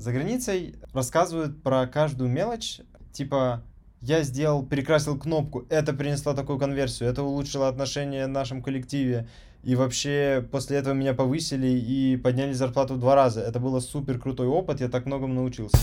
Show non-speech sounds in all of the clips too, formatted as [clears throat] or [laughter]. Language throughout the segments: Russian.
за границей рассказывают про каждую мелочь, типа я сделал, перекрасил кнопку, это принесло такую конверсию, это улучшило отношения в нашем коллективе, и вообще после этого меня повысили и подняли зарплату в два раза. Это было супер крутой опыт, я так многому научился.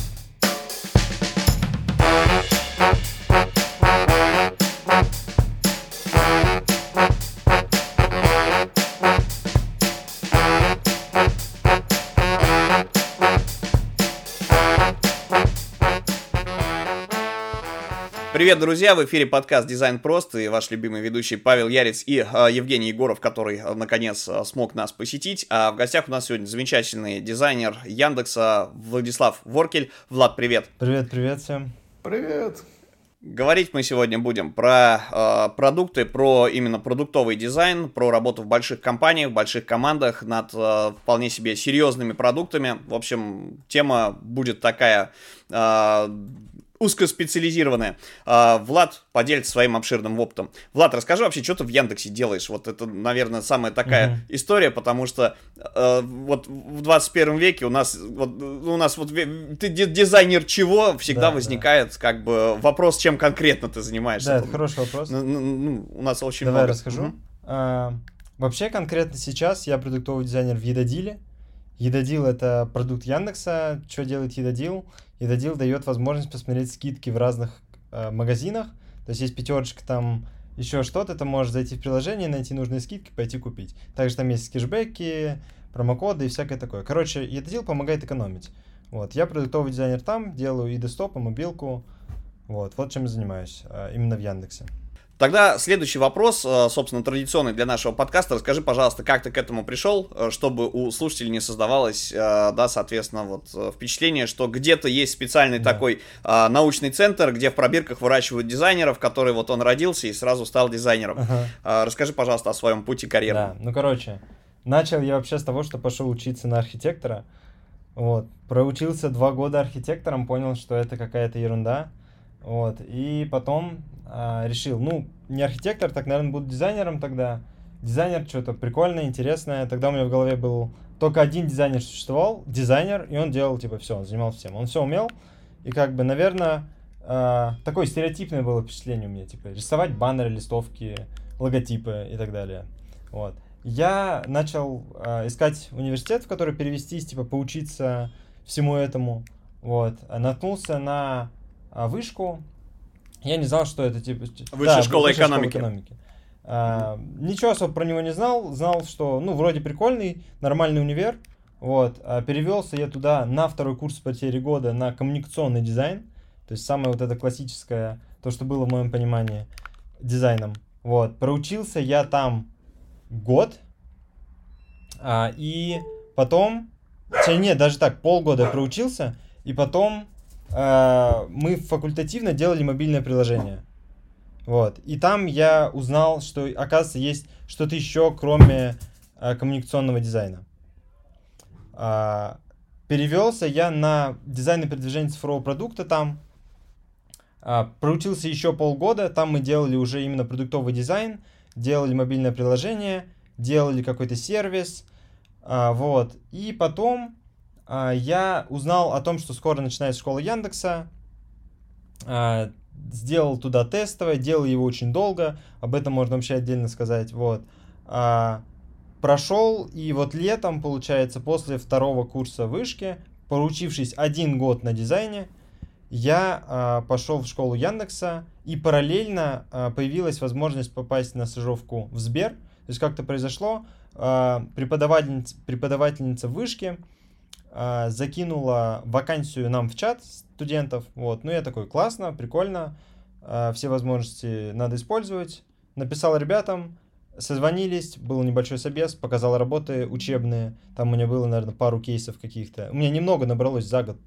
Привет, друзья! В эфире подкаст «Дизайн просто» и ваш любимый ведущий Павел Ярец и э, Евгений Егоров, который, э, наконец, э, смог нас посетить. А в гостях у нас сегодня замечательный дизайнер Яндекса Владислав Воркель. Влад, привет! Привет, привет всем! Привет! Говорить мы сегодня будем про э, продукты, про именно продуктовый дизайн, про работу в больших компаниях, в больших командах над э, вполне себе серьезными продуктами. В общем, тема будет такая э, узкоспециализированная. А, Влад поделится своим обширным опытом. Влад, расскажи вообще, что ты в Яндексе делаешь? Вот это, наверное, самая такая mm-hmm. история, потому что э, вот в 21 веке у нас вот, у нас вот ты дизайнер чего всегда да, возникает да. как бы вопрос, чем конкретно ты занимаешься. Да, это хороший вопрос. Ну, ну, ну, у нас очень Давай много. расскажу. Mm-hmm. А, вообще конкретно сейчас я продуктовый дизайнер в Едодиле. Едодил это продукт Яндекса. Что делает Едодил? И Едодил дает возможность посмотреть скидки в разных э, магазинах. То есть есть пятерочка там еще что-то, ты можешь зайти в приложение, найти нужные скидки, пойти купить. Также там есть кэшбэки, промокоды и всякое такое. Короче, Едодил помогает экономить. Вот, я продуктовый дизайнер там, делаю и десктоп, и мобилку. Вот, вот чем я занимаюсь, э, именно в Яндексе. Тогда следующий вопрос, э, собственно, традиционный для нашего подкаста. Расскажи, пожалуйста, как ты к этому пришел, э, чтобы у слушателей не создавалось, э, да, соответственно, вот впечатление, что где-то есть специальный да. такой научный центр, где в пробирках выращивают дизайнеров, который вот он родился и сразу стал дизайнером. Ага. Расскажи, пожалуйста, о своем пути карьеры. Да, ну, короче, начал я вообще с того, что пошел учиться на архитектора. Вот, проучился два года архитектором, понял, что это какая-то ерунда. Вот, и потом а, решил, ну, не архитектор, так, наверное, буду дизайнером тогда. Дизайнер что-то прикольное, интересное. Тогда у меня в голове был только один дизайнер существовал, дизайнер, и он делал, типа, все, он занимался всем. Он все умел, и как бы, наверное, э, такое стереотипное было впечатление у меня, типа, рисовать баннеры, листовки, логотипы и так далее. Вот. Я начал э, искать университет, в который перевестись, типа, поучиться всему этому. Вот. Наткнулся на э, вышку, я не знал, что это типа... Высшая да, школа высшая экономики. Школа экономики. А, ничего особо про него не знал. Знал, что, ну, вроде прикольный, нормальный универ. Вот. А перевелся я туда на второй курс по теории года на коммуникационный дизайн. То есть самое вот это классическое, то, что было в моем понимании дизайном. Вот. Проучился я там год. А, и потом... Нет, даже так, полгода проучился. И потом мы факультативно делали мобильное приложение. Вот. И там я узнал, что, оказывается, есть что-то еще, кроме э, коммуникационного дизайна. Э, перевелся я на дизайн и продвижение цифрового продукта там. Э, проучился еще полгода. Там мы делали уже именно продуктовый дизайн, делали мобильное приложение, делали какой-то сервис. Э, вот. И потом а, я узнал о том, что скоро начинается школа Яндекса, а, сделал туда тестовое, делал его очень долго, об этом можно вообще отдельно сказать, вот. А, прошел, и вот летом, получается, после второго курса вышки, поручившись один год на дизайне, я пошел в школу Яндекса, и параллельно появилась возможность попасть на стажировку в Сбер. То есть как-то произошло, преподавательница, преподавательница вышки, э, закинула вакансию нам в чат студентов. Вот. Ну, я такой, классно, прикольно, э, все возможности надо использовать. Написал ребятам, созвонились, был небольшой собес, показал работы учебные. Там у меня было, наверное, пару кейсов каких-то. У меня немного набралось за год,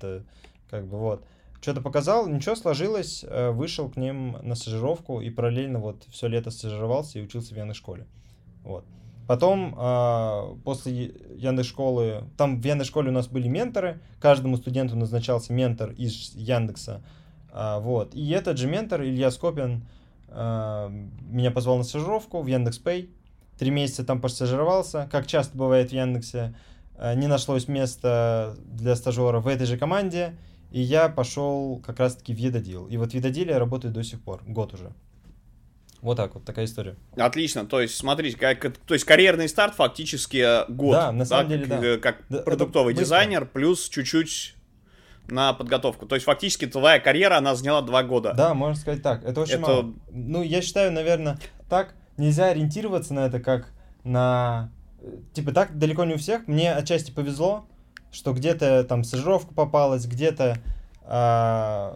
как бы вот. Что-то показал, ничего сложилось, э, вышел к ним на стажировку и параллельно вот все лето стажировался и учился в военной школе. Вот. Потом, э, после Яндекс школы, там в Яндекс школе у нас были менторы, каждому студенту назначался ментор из Яндекса. Э, вот. И этот же ментор, Илья Скопин, э, меня позвал на стажировку в Яндекс Пэй. Три месяца там постажировался, как часто бывает в Яндексе. э, не нашлось места для стажера в этой же команде, и я пошел как раз-таки в Едодил. И вот в Едодиле я работаю до сих пор, год уже. Вот так вот, такая история. Отлично, то есть, смотрите, как, то есть карьерный старт фактически год. Да, на самом да, деле, как, да. Как Да, продуктовый дизайнер, плюс чуть-чуть на подготовку. То есть, фактически твоя карьера, она заняла два года. Да, можно сказать так. Это очень Это- мало. Ну, я считаю, наверное, так нельзя ориентироваться на это как на... э, Типа так далеко не у всех. Мне отчасти повезло, что где-то там стажировка попалась, где-то а,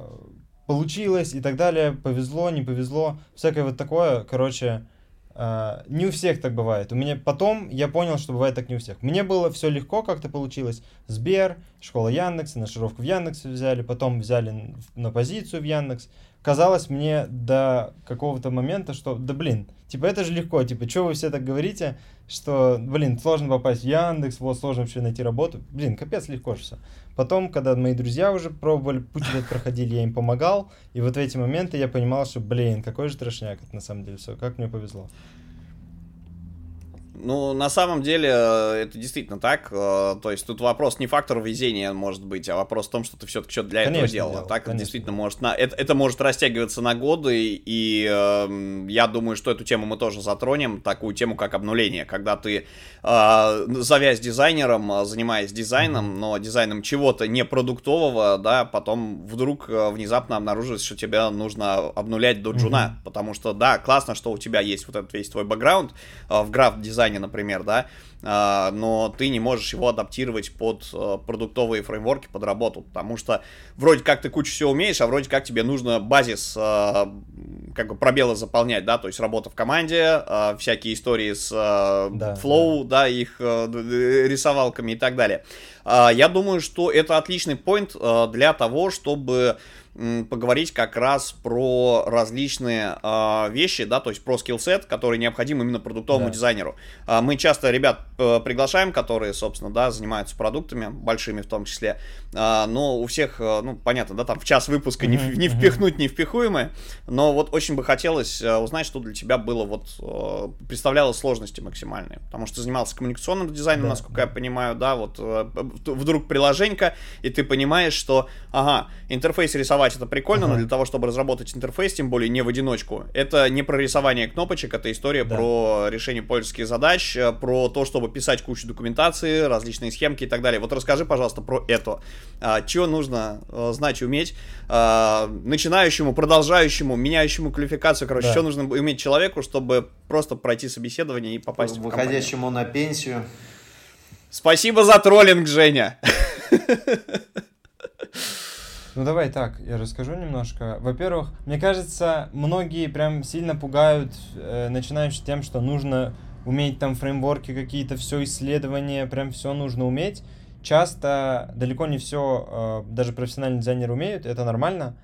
получилось и так далее. Повезло, не повезло. Всякое вот такое, короче... а, не у всех так бывает. У меня потом я понял, что бывает так не у всех. Мне было все легко, как-то получилось. Сбер, школа Яндекса, на шировку в Яндексе взяли, потом взяли на позицию в Яндекс. Казалось мне до какого-то момента, что, да блин, типа это же легко, типа, что вы все так говорите, что, блин, сложно попасть в Яндекс, вот сложно вообще найти работу. Блин, капец легко же все. Потом, когда мои друзья уже пробовали, путь этот проходили, я им помогал, и вот в эти моменты я понимал, что, блин, какой же трошняк это на самом деле все, как мне повезло. Ну, на самом деле, э, это действительно так. э, То есть тут вопрос не фактор везения может быть, а вопрос в том, что ты все-таки что-то для этого Конечно, делал. делал, А так конечно, действительно делал. может... На... Это, это может растягиваться на годы, и эм, я думаю, что эту тему мы тоже затронем, такую тему, как обнуление. Когда ты, э, завязь дизайнером, э, занимаясь дизайном, но дизайном чего-то не продуктового, да, потом вдруг э, внезапно обнаруживается, что тебе нужно обнулять до джуна. Потому что, да, классно, что у тебя есть вот этот весь твой бэкграунд э, в граф-дизайне, например, да, а, но ты не можешь его адаптировать под э, продуктовые фреймворки, под работу, потому что вроде как ты кучу всего умеешь, а вроде как тебе нужно базис, э, как бы пробелы заполнять, да, то есть работа в команде, э, всякие истории с Да, Flow, да, их э, рисовалками и так далее. А, Я думаю, что это отличный поинт э, для того, чтобы поговорить как раз про различные а, вещи, да, то есть про скиллсет, который необходим именно продуктовому Да. дизайнеру. А, мы часто ребят э, приглашаем, которые, собственно, да, занимаются продуктами, большими в том числе, А, но у всех, э, ну, понятно, да, там в час выпуска не, не впихнуть невпихуемое, но вот очень бы хотелось э, узнать, что для тебя было вот, э, представляло сложности максимальные, потому что ты занимался коммуникационным дизайном, Да, насколько я понимаю, да, вот э, вдруг приложенька, и ты понимаешь, что, ага, интерфейс рисовать это прикольно, но Ага. для того, чтобы разработать интерфейс, тем более не в одиночку, это не про рисование кнопочек, это история Да. про решение пользовательских задач, э, про то, чтобы писать кучу документации, различные схемки и так далее. Вот расскажи, пожалуйста, про это. А, чего нужно э, знать, уметь а, начинающему, продолжающему, меняющему квалификацию, короче, Да. что нужно уметь человеку, чтобы просто пройти собеседование и попасть в компанию. Выходящему на пенсию. Спасибо за троллинг, Женя. [laughs] Ну давай так, я расскажу немножко. Во-первых, мне кажется, многие прям сильно пугают э, начинающих тем, что нужно уметь там фреймворки какие-то, все исследования, прям все нужно уметь. Часто далеко не все даже профессиональные дизайнеры умеют, это нормально.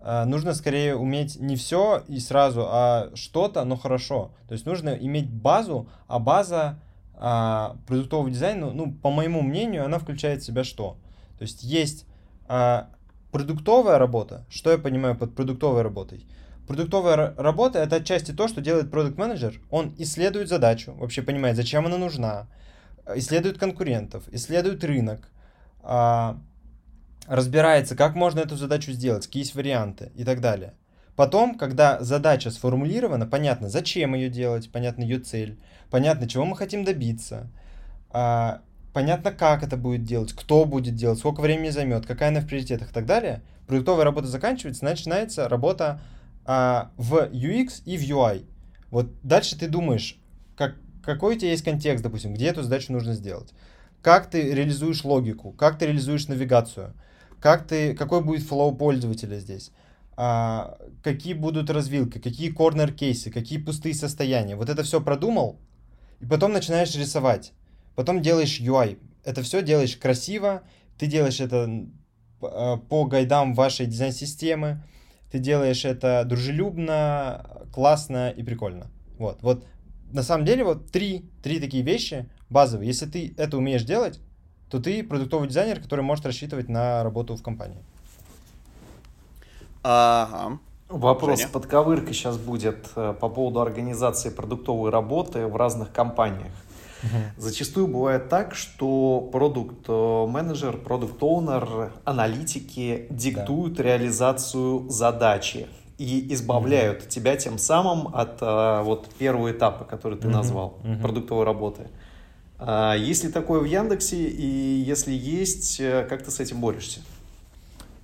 Э, нужно скорее уметь не все и сразу, а что-то, но хорошо. То есть нужно иметь базу, а база а, продуктового дизайна, ну, по моему мнению, она включает в себя что? То есть есть а, продуктовая работа. Что я понимаю под продуктовой работой? Продуктовая ра- работа это отчасти то, что делает продукт менеджер. Он исследует задачу, вообще понимает, зачем она нужна, исследует конкурентов, исследует рынок, а, разбирается, как можно эту задачу сделать, какие есть варианты и так далее. Потом, когда задача сформулирована, понятно, зачем ее делать, понятно ее цель, понятно, чего мы хотим добиться, а, понятно, как это будет делать, кто будет делать, сколько времени займет, какая она в приоритетах и так далее. Продуктовая работа заканчивается, начинается работа а, в UX и в UI. Вот дальше ты думаешь, как, какой у тебя есть контекст, допустим, где эту задачу нужно сделать, как ты реализуешь логику, как ты реализуешь навигацию, как ты, какой будет флоу пользователя здесь, а, какие будут развилки, какие корнер-кейсы, какие пустые состояния. Вот это все продумал, и потом начинаешь рисовать. Потом делаешь UI. Это все делаешь красиво, ты делаешь это э, по гайдам вашей дизайн-системы, ты делаешь это дружелюбно, классно и прикольно. Вот, вот на самом деле вот три, три такие вещи базовые. Если ты это умеешь делать, то ты продуктовый дизайнер, который может рассчитывать на работу в компании. Ага. Вопрос Женя? подковырка сейчас будет э, по поводу организации продуктовой работы в разных компаниях. Угу. Зачастую бывает так, что продукт-менеджер, продукт-оунер, аналитики диктуют да. реализацию задачи и избавляют mm тебя тем самым от а, вот первого этапа, который ты mm назвал, mm продуктовой работы. А, есть ли такое в Яндексе, и если есть, э, как ты с этим борешься?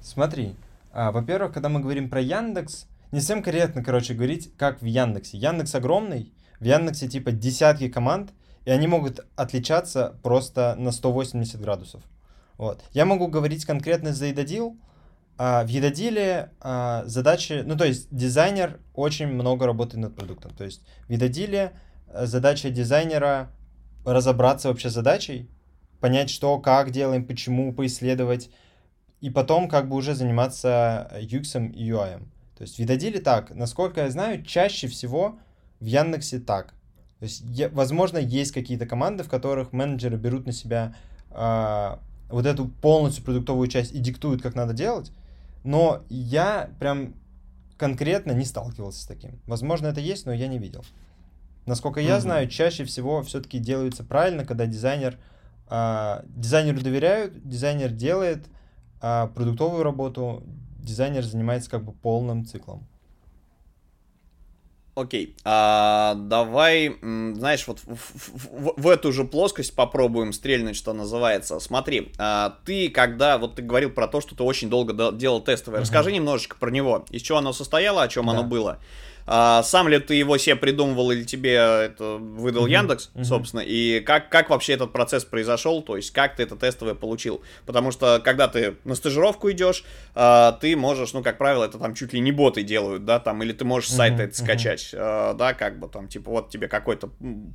Смотри, а, во-первых, когда мы говорим про Яндекс, не совсем корректно, короче, говорить, как в Яндексе. Яндекс огромный, в Яндексе типа десятки команд, и они могут отличаться просто на 180 градусов. Вот. Я могу говорить конкретно за Едодил. А, в Едодиле а, задачи, ну то есть дизайнер очень много работает над продуктом. То есть в Едодиле э, задача дизайнера разобраться вообще с задачей, понять, что, как делаем, почему, поисследовать, и потом как бы уже заниматься UX и UI. То есть в Видодиле так, насколько я знаю, чаще всего в Яндексе так. То есть, я, возможно, есть какие-то команды, в которых менеджеры берут на себя э, вот эту полностью продуктовую часть и диктуют, как надо делать, но я прям конкретно не сталкивался с таким. Возможно, это есть, но я не видел. Насколько я mm-hmm. знаю, чаще всего все-таки делается правильно, когда дизайнер э, дизайнеру доверяют, дизайнер делает, а продуктовую работу дизайнер занимается как бы полным циклом. Окей, а, давай, знаешь, вот в, в, в эту же плоскость попробуем стрельнуть, что называется. Смотри, а, ты когда, вот ты говорил про то, что ты очень долго делал тестовое, uh-huh. расскажи немножечко про него, из чего оно состояло, о чем да. оно было. А, сам ли ты его себе придумывал или тебе это выдал mm-hmm. Яндекс, mm-hmm. собственно, и как, как вообще этот процесс произошел, то есть как ты это тестовое получил? Потому что когда ты на стажировку идешь, а, ты можешь, ну, как правило, это там чуть ли не боты делают, да, там, или ты можешь с сайта mm-hmm. это скачать, mm-hmm. да, как бы там, типа, вот тебе какой-то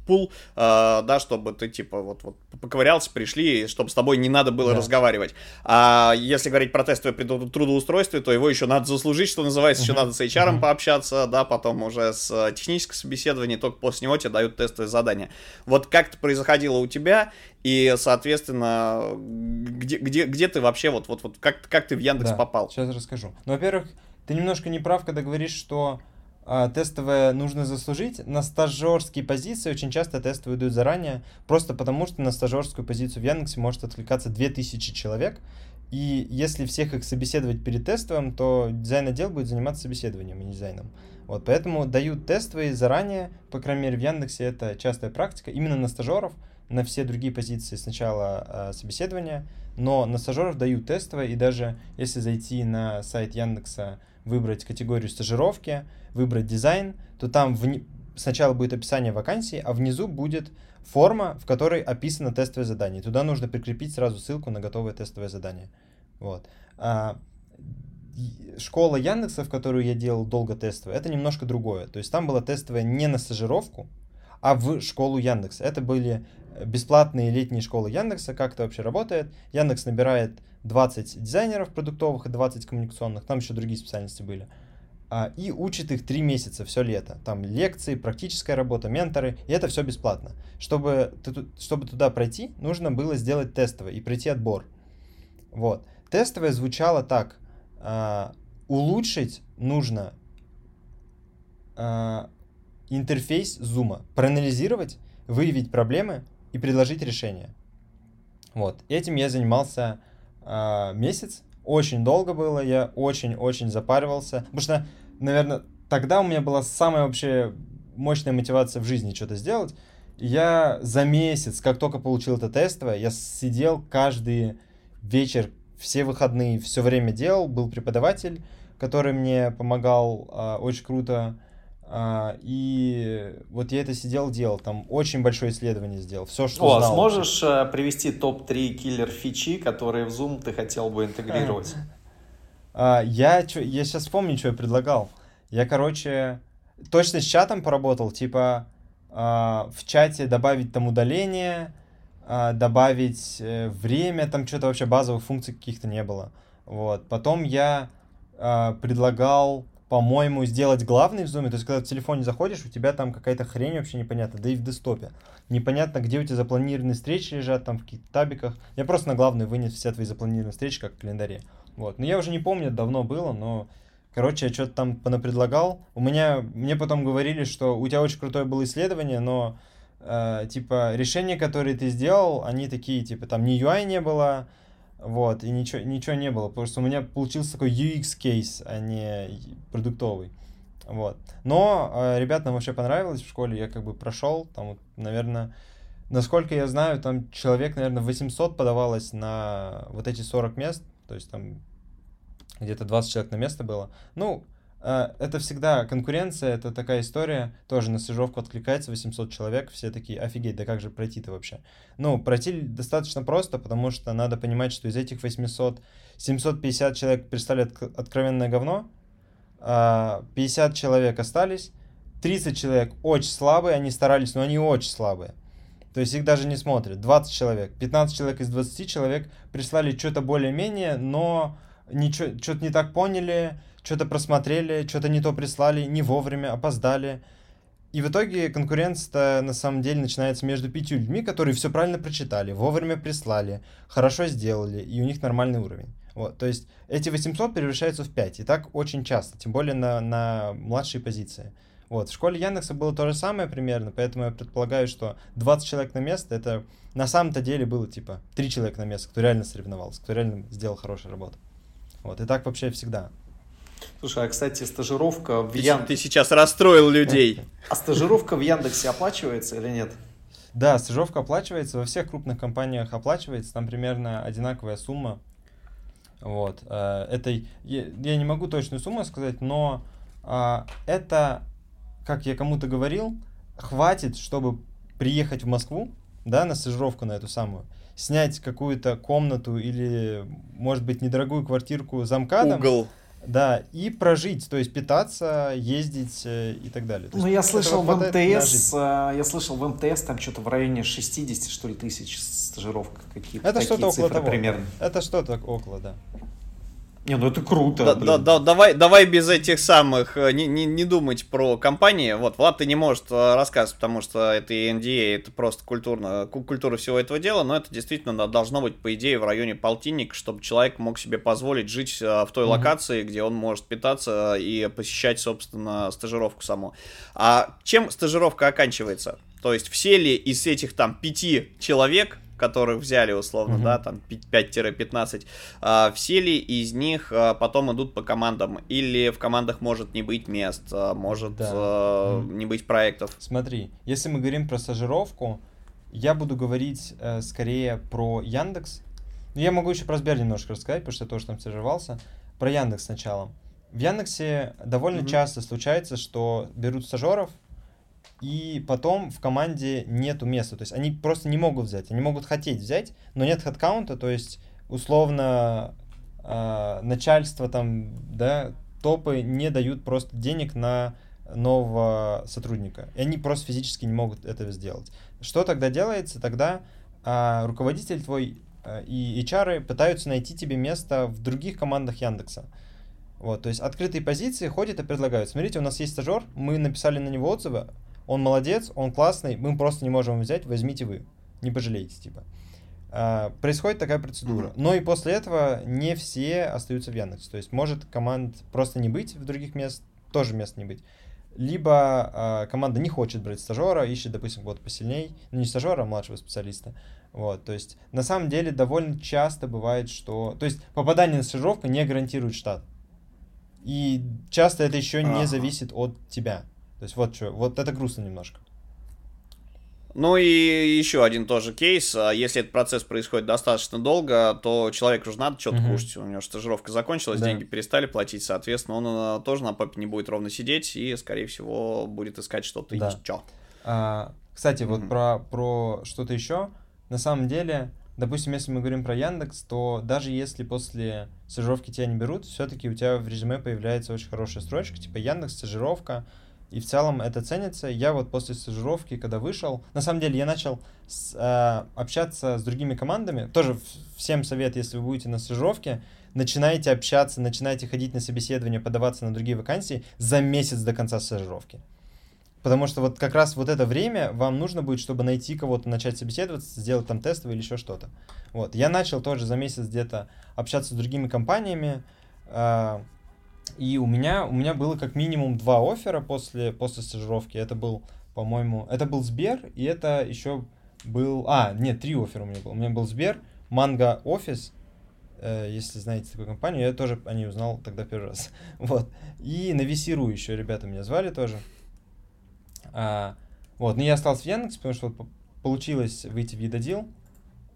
пул, а, да, чтобы ты, типа, вот, вот поковырялся, пришли, чтобы с тобой не надо было yeah. разговаривать. А если говорить про тестовое трудоустройство, то его еще надо заслужить, что называется, mm-hmm. еще надо с HR mm-hmm. пообщаться, да, потом уже с э, технического собеседования, только после него тебе дают тестовые задания. Вот как это происходило у тебя, и, соответственно, где, где, где ты вообще, вот, вот, вот как, как ты в Яндекс да, попал? Сейчас расскажу. Ну, во-первых, ты немножко не прав, когда говоришь, что а, тестовое нужно заслужить. На стажерские позиции очень часто тестовые дают заранее, просто потому что на стажерскую позицию в Яндексе может откликаться 2000 человек, и если всех их собеседовать перед тестовым, то дизайн-отдел будет заниматься собеседованием, а не дизайном. Вот, поэтому дают тестовые заранее, по крайней мере в Яндексе это частая практика, именно на стажеров, на все другие позиции сначала э, собеседования, но на стажеров дают тестовые, и даже если зайти на сайт Яндекса, выбрать категорию стажировки, выбрать дизайн, то там вни... сначала будет описание вакансии, а внизу будет форма, в которой описано тестовое задание. Туда нужно прикрепить сразу ссылку на готовое тестовое задание. Вот. А, школа Яндекса, в которую я делал долго тестовое, это немножко другое. То есть там было тестовое не на стажировку, а в школу Яндекса. Это были бесплатные летние школы Яндекса. Как это вообще работает? Яндекс набирает 20 дизайнеров продуктовых и 20 коммуникационных, там еще другие специальности были, а, и учит их 3 месяца, все лето. Там лекции, практическая работа, менторы, и это все бесплатно. Чтобы, чтобы туда пройти, нужно было сделать тестовое и пройти отбор. Вот. Тестовое звучало так – а, улучшить нужно а, интерфейс зума, проанализировать, выявить проблемы и предложить решение. Вот, этим я занимался а, месяц, очень долго было, я очень-очень запаривался, потому что, наверное, тогда у меня была самая вообще мощная мотивация в жизни что-то сделать. Я за месяц, как только получил это тестовое, я сидел каждый вечер все выходные все время делал. Был преподаватель, который мне помогал, а, очень круто. А, и вот я это сидел, делал, там очень большое исследование сделал, все, что О, знал. сможешь а, привести топ-3 киллер-фичи, которые в Zoom ты хотел бы интегрировать? А, я, я сейчас помню, что я предлагал. Я, короче, точно с чатом поработал, типа а, в чате добавить там удаление, добавить э, время, там что-то вообще базовых функций каких-то не было. Вот. Потом я э, предлагал, по-моему, сделать главный в зуме. То есть, когда в телефоне заходишь, у тебя там какая-то хрень вообще непонятная, да и в десктопе. Непонятно, где у тебя запланированные встречи лежат, там в каких-то табиках. Я просто на главный вынес все твои запланированные встречи, как в календаре. Вот. Но я уже не помню, давно было, но Короче, я что-то там понапредлагал. У меня, мне потом говорили, что у тебя очень крутое было исследование, но э, типа, решения, которые ты сделал, они такие, типа, там ни UI не было, вот, и ничего, ничего не было, потому что у меня получился такой UX-кейс, а не продуктовый. Вот. Но э, ребятам вообще понравилось в школе, я как бы прошел, там, вот, наверное, насколько я знаю, там человек, наверное, 800 подавалось на вот эти 40 мест, то есть там где-то 20 человек на место было. Ну, это всегда конкуренция, это такая история, тоже на стажировку откликается 800 человек, все такие, офигеть, да как же пройти-то вообще? Ну, пройти достаточно просто, потому что надо понимать, что из этих 800, 750 человек представляют откровенное говно, 50 а, человек остались, 30 человек очень слабые, они старались, но они очень слабые. То есть их даже не смотрят. 20 человек, 15 человек из 20 человек прислали что-то более-менее, но ничего, что-то не так поняли, что-то просмотрели, что-то не то прислали, не вовремя, опоздали. И в итоге конкуренция на самом деле начинается между пятью людьми, которые все правильно прочитали, вовремя прислали, хорошо сделали, и у них нормальный уровень. Вот, то есть эти 800 превращаются в 5, и так очень часто, тем более на, на младшей позиции. Вот, в школе Яндекса было то же самое примерно, поэтому я предполагаю, что 20 человек на место, это на самом-то деле было типа 3 человека на место, кто реально соревновался, кто реально сделал хорошую работу. Вот, и так вообще всегда. Слушай, а, кстати, стажировка в Яндексе... Ты сейчас расстроил людей. А стажировка в Яндексе оплачивается или нет? Да, стажировка оплачивается, во всех крупных компаниях оплачивается, там примерно одинаковая сумма, вот. Э, это, я не могу точную сумму сказать, но а, это, как я кому-то говорил, хватит, чтобы приехать в Москву, да, на стажировку на эту самую, снять какую-то комнату или, может быть, недорогую квартирку замкадом. Угол. Да, и прожить, то есть питаться, ездить э, и так далее. ну, я слышал в МТС, э, я слышал в МТС там что-то в районе 60, что ли, тысяч стажировка какие-то. Это что-то около того. Примерно. Это что-то около, да. Не, ну это круто. Да, да, да, давай, давай без этих самых, э, не, не, не думать про компании. Вот, Влад, ты не можешь э, рассказывать, потому что это и NDA, это просто культурно, культура всего этого дела, но это действительно должно быть, по идее, в районе полтинник, чтобы человек мог себе позволить жить э, в той mm-hmm. локации, где он может питаться и посещать, собственно, стажировку саму. А чем стажировка оканчивается? То есть все ли из этих там пяти человек которых взяли условно, mm-hmm. да, там 5-15, а, все ли из них а, потом идут по командам? Или в командах может не быть мест, а, может да. а, не быть проектов? Смотри, если мы говорим про стажировку, я буду говорить э, скорее про Яндекс. Ну, я могу еще про Сбер немножко рассказать, потому что я тоже там стажировался. Про Яндекс сначала. В Яндексе довольно mm-hmm. часто случается, что берут стажеров, и потом в команде нету места. То есть они просто не могут взять. Они могут хотеть взять, но нет хедкаунта, то есть условно э, начальство там, да, топы не дают просто денег на нового сотрудника. И они просто физически не могут этого сделать. Что тогда делается? Тогда э, руководитель твой э, и HR пытаются найти тебе место в других командах Яндекса. Вот, то есть открытые позиции ходят и предлагают. Смотрите, у нас есть стажер, мы написали на него отзывы, он молодец, он классный, мы просто не можем взять, возьмите вы, не пожалеете, типа. А, происходит такая процедура. Но и после этого не все остаются в Яндексе. То есть может команд просто не быть в других мест, тоже мест не быть. Либо а, команда не хочет брать стажера, ищет, допустим, кого-то посильней, ну не стажера, а младшего специалиста. Вот, то есть на самом деле довольно часто бывает, что... То есть попадание на стажировку не гарантирует штат. И часто это еще не ага. зависит от тебя. То есть вот что, вот это грустно немножко. Ну и еще один тоже кейс. А если этот процесс происходит достаточно долго, то человеку уже надо что-то угу. кушать. У него стажировка закончилась, да. деньги перестали платить, соответственно, он э, тоже на попе не будет ровно сидеть и, скорее всего, будет искать что-то да. еще. А, кстати, угу. вот про, про что-то еще. На самом деле, допустим, если мы говорим про Яндекс, то даже если после стажировки тебя не берут, все-таки у тебя в резюме появляется очень хорошая строчка, типа Яндекс, стажировка, и в целом это ценится. Я вот после стажировки, когда вышел, на самом деле я начал с, э, общаться с другими командами. Тоже всем совет, если вы будете на стажировке, начинайте общаться, начинайте ходить на собеседование, подаваться на другие вакансии за месяц до конца стажировки. Потому что вот как раз вот это время вам нужно будет, чтобы найти кого-то, начать собеседоваться, сделать там тестовый или еще что-то. Вот. Я начал тоже за месяц где-то общаться с другими компаниями, э, и у меня, у меня было как минимум два оффера после, после стажировки. Это был по-моему, это был Сбер, и это еще был... А, нет, три оффера у меня было. У меня был Сбер, Манго Офис, э, если знаете такую компанию, я тоже о ней узнал тогда первый раз. [laughs] вот. И на Весиру еще ребята меня звали тоже. А, вот, но я остался в Яндексе, потому что получилось выйти в Едодил.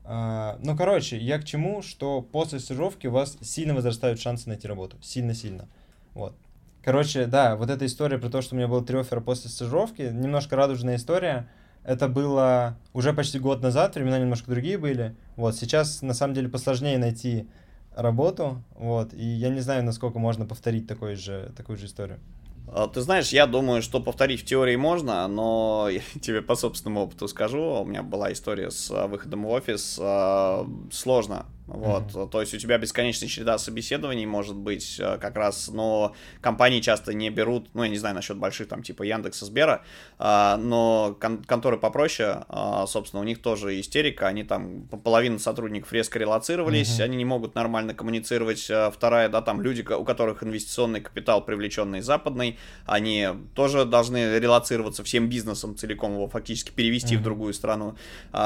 А, ну, короче, я к чему, что после стажировки у вас сильно возрастают шансы найти работу. Сильно-сильно. Вот. Короче, да, вот эта история про то, что у меня был три оффера после стажировки, немножко радужная история. Это было уже почти год назад, времена немножко другие были. Вот, сейчас, на самом деле, посложнее найти работу, вот, и я не знаю, насколько можно повторить такой же, такую же историю. А, ты знаешь, я думаю, что повторить в теории можно, но [laughs] я тебе по собственному опыту скажу. У меня была история с а, выходом в офис. А, сложно вот, mm-hmm. то есть у тебя бесконечная череда собеседований может быть э, как раз, но компании часто не берут, ну, я не знаю насчет больших, там, типа Яндекса, Сбера, а, но кон- конторы попроще, а, собственно, у них тоже истерика, они там, половина сотрудников резко релацировались, mm-hmm. они не могут нормально коммуницировать, а, вторая, да, там, люди, у которых инвестиционный капитал привлеченный западный, они тоже должны релацироваться всем бизнесом целиком, его фактически перевести mm-hmm. в другую страну,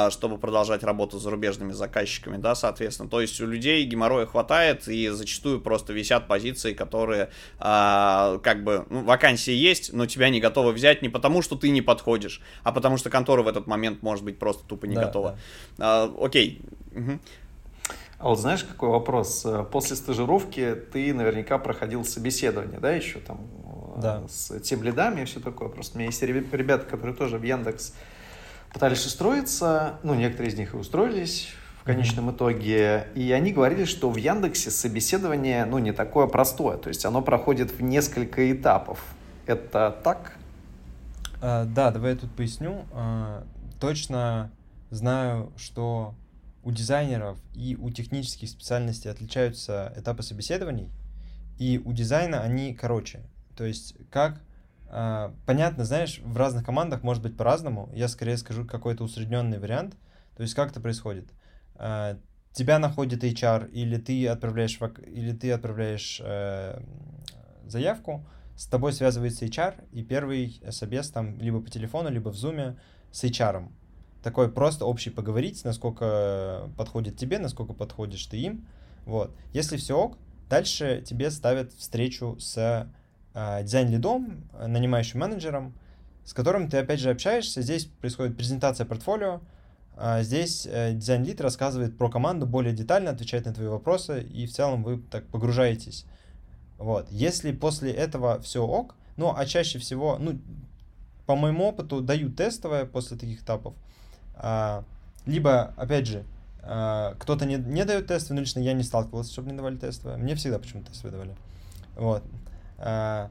чтобы продолжать работу с зарубежными заказчиками, да, соответственно, то есть у людей геморроя хватает, и зачастую просто висят позиции, которые а, как бы, ну, вакансии есть, но тебя не готовы взять не потому, что ты не подходишь, а потому что контора в этот момент может быть просто тупо не да, готова. Да. А, окей. Угу. А вот знаешь, какой вопрос? После стажировки ты наверняка проходил собеседование, да, еще там да. с тем лидами и все такое. Просто у меня есть ребята, которые тоже в Яндекс пытались устроиться, ну, некоторые из них и устроились, конечном итоге. И они говорили, что в Яндексе собеседование, ну, не такое простое. То есть оно проходит в несколько этапов. Это так? А, да, давай я тут поясню. А, точно знаю, что у дизайнеров и у технических специальностей отличаются этапы собеседований, и у дизайна они короче. То есть как Uh, понятно, знаешь, в разных командах может быть по-разному. Я скорее скажу какой-то усредненный вариант. То есть как это происходит? Э, тебя находит HR, или ты отправляешь, или ты отправляешь э, заявку, с тобой связывается HR, и первый собес там либо по телефону, либо в зуме с HR. Такой просто общий поговорить, насколько подходит тебе, насколько подходишь ты им. Вот. Если все ок, дальше тебе ставят встречу с э, дизайн-лидом, нанимающим менеджером, с которым ты опять же общаешься. Здесь происходит презентация портфолио, здесь э, дизайн-лид рассказывает про команду более детально, отвечает на твои вопросы, и в целом вы так погружаетесь. Вот. Если после этого все ок, ну, а чаще всего, ну, по моему опыту, дают тестовое после таких этапов. А, либо, опять же, а, кто-то не, не дает тестовое, но лично я не сталкивался, чтобы не давали тестовое. Мне всегда почему-то тестовое давали. Вот. А,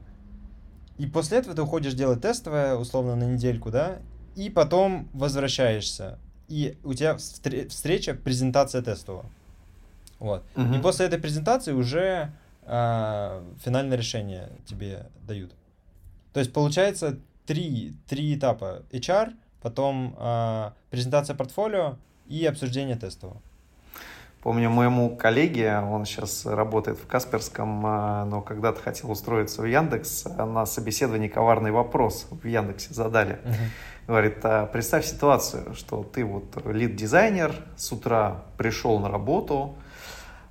и после этого ты уходишь делать тестовое, условно, на недельку, да, и потом возвращаешься и у тебя встреча, презентация тестового. Вот. Угу. И после этой презентации уже э, финальное решение тебе дают. То есть получается три, три этапа. HR, потом э, презентация портфолио и обсуждение тестового. Помню моему коллеге, он сейчас работает в Касперском, а, но когда-то хотел устроиться в Яндекс, на собеседовании коварный вопрос в Яндексе задали. Uh-huh. Говорит, а представь ситуацию, что ты вот лид-дизайнер, с утра пришел на работу,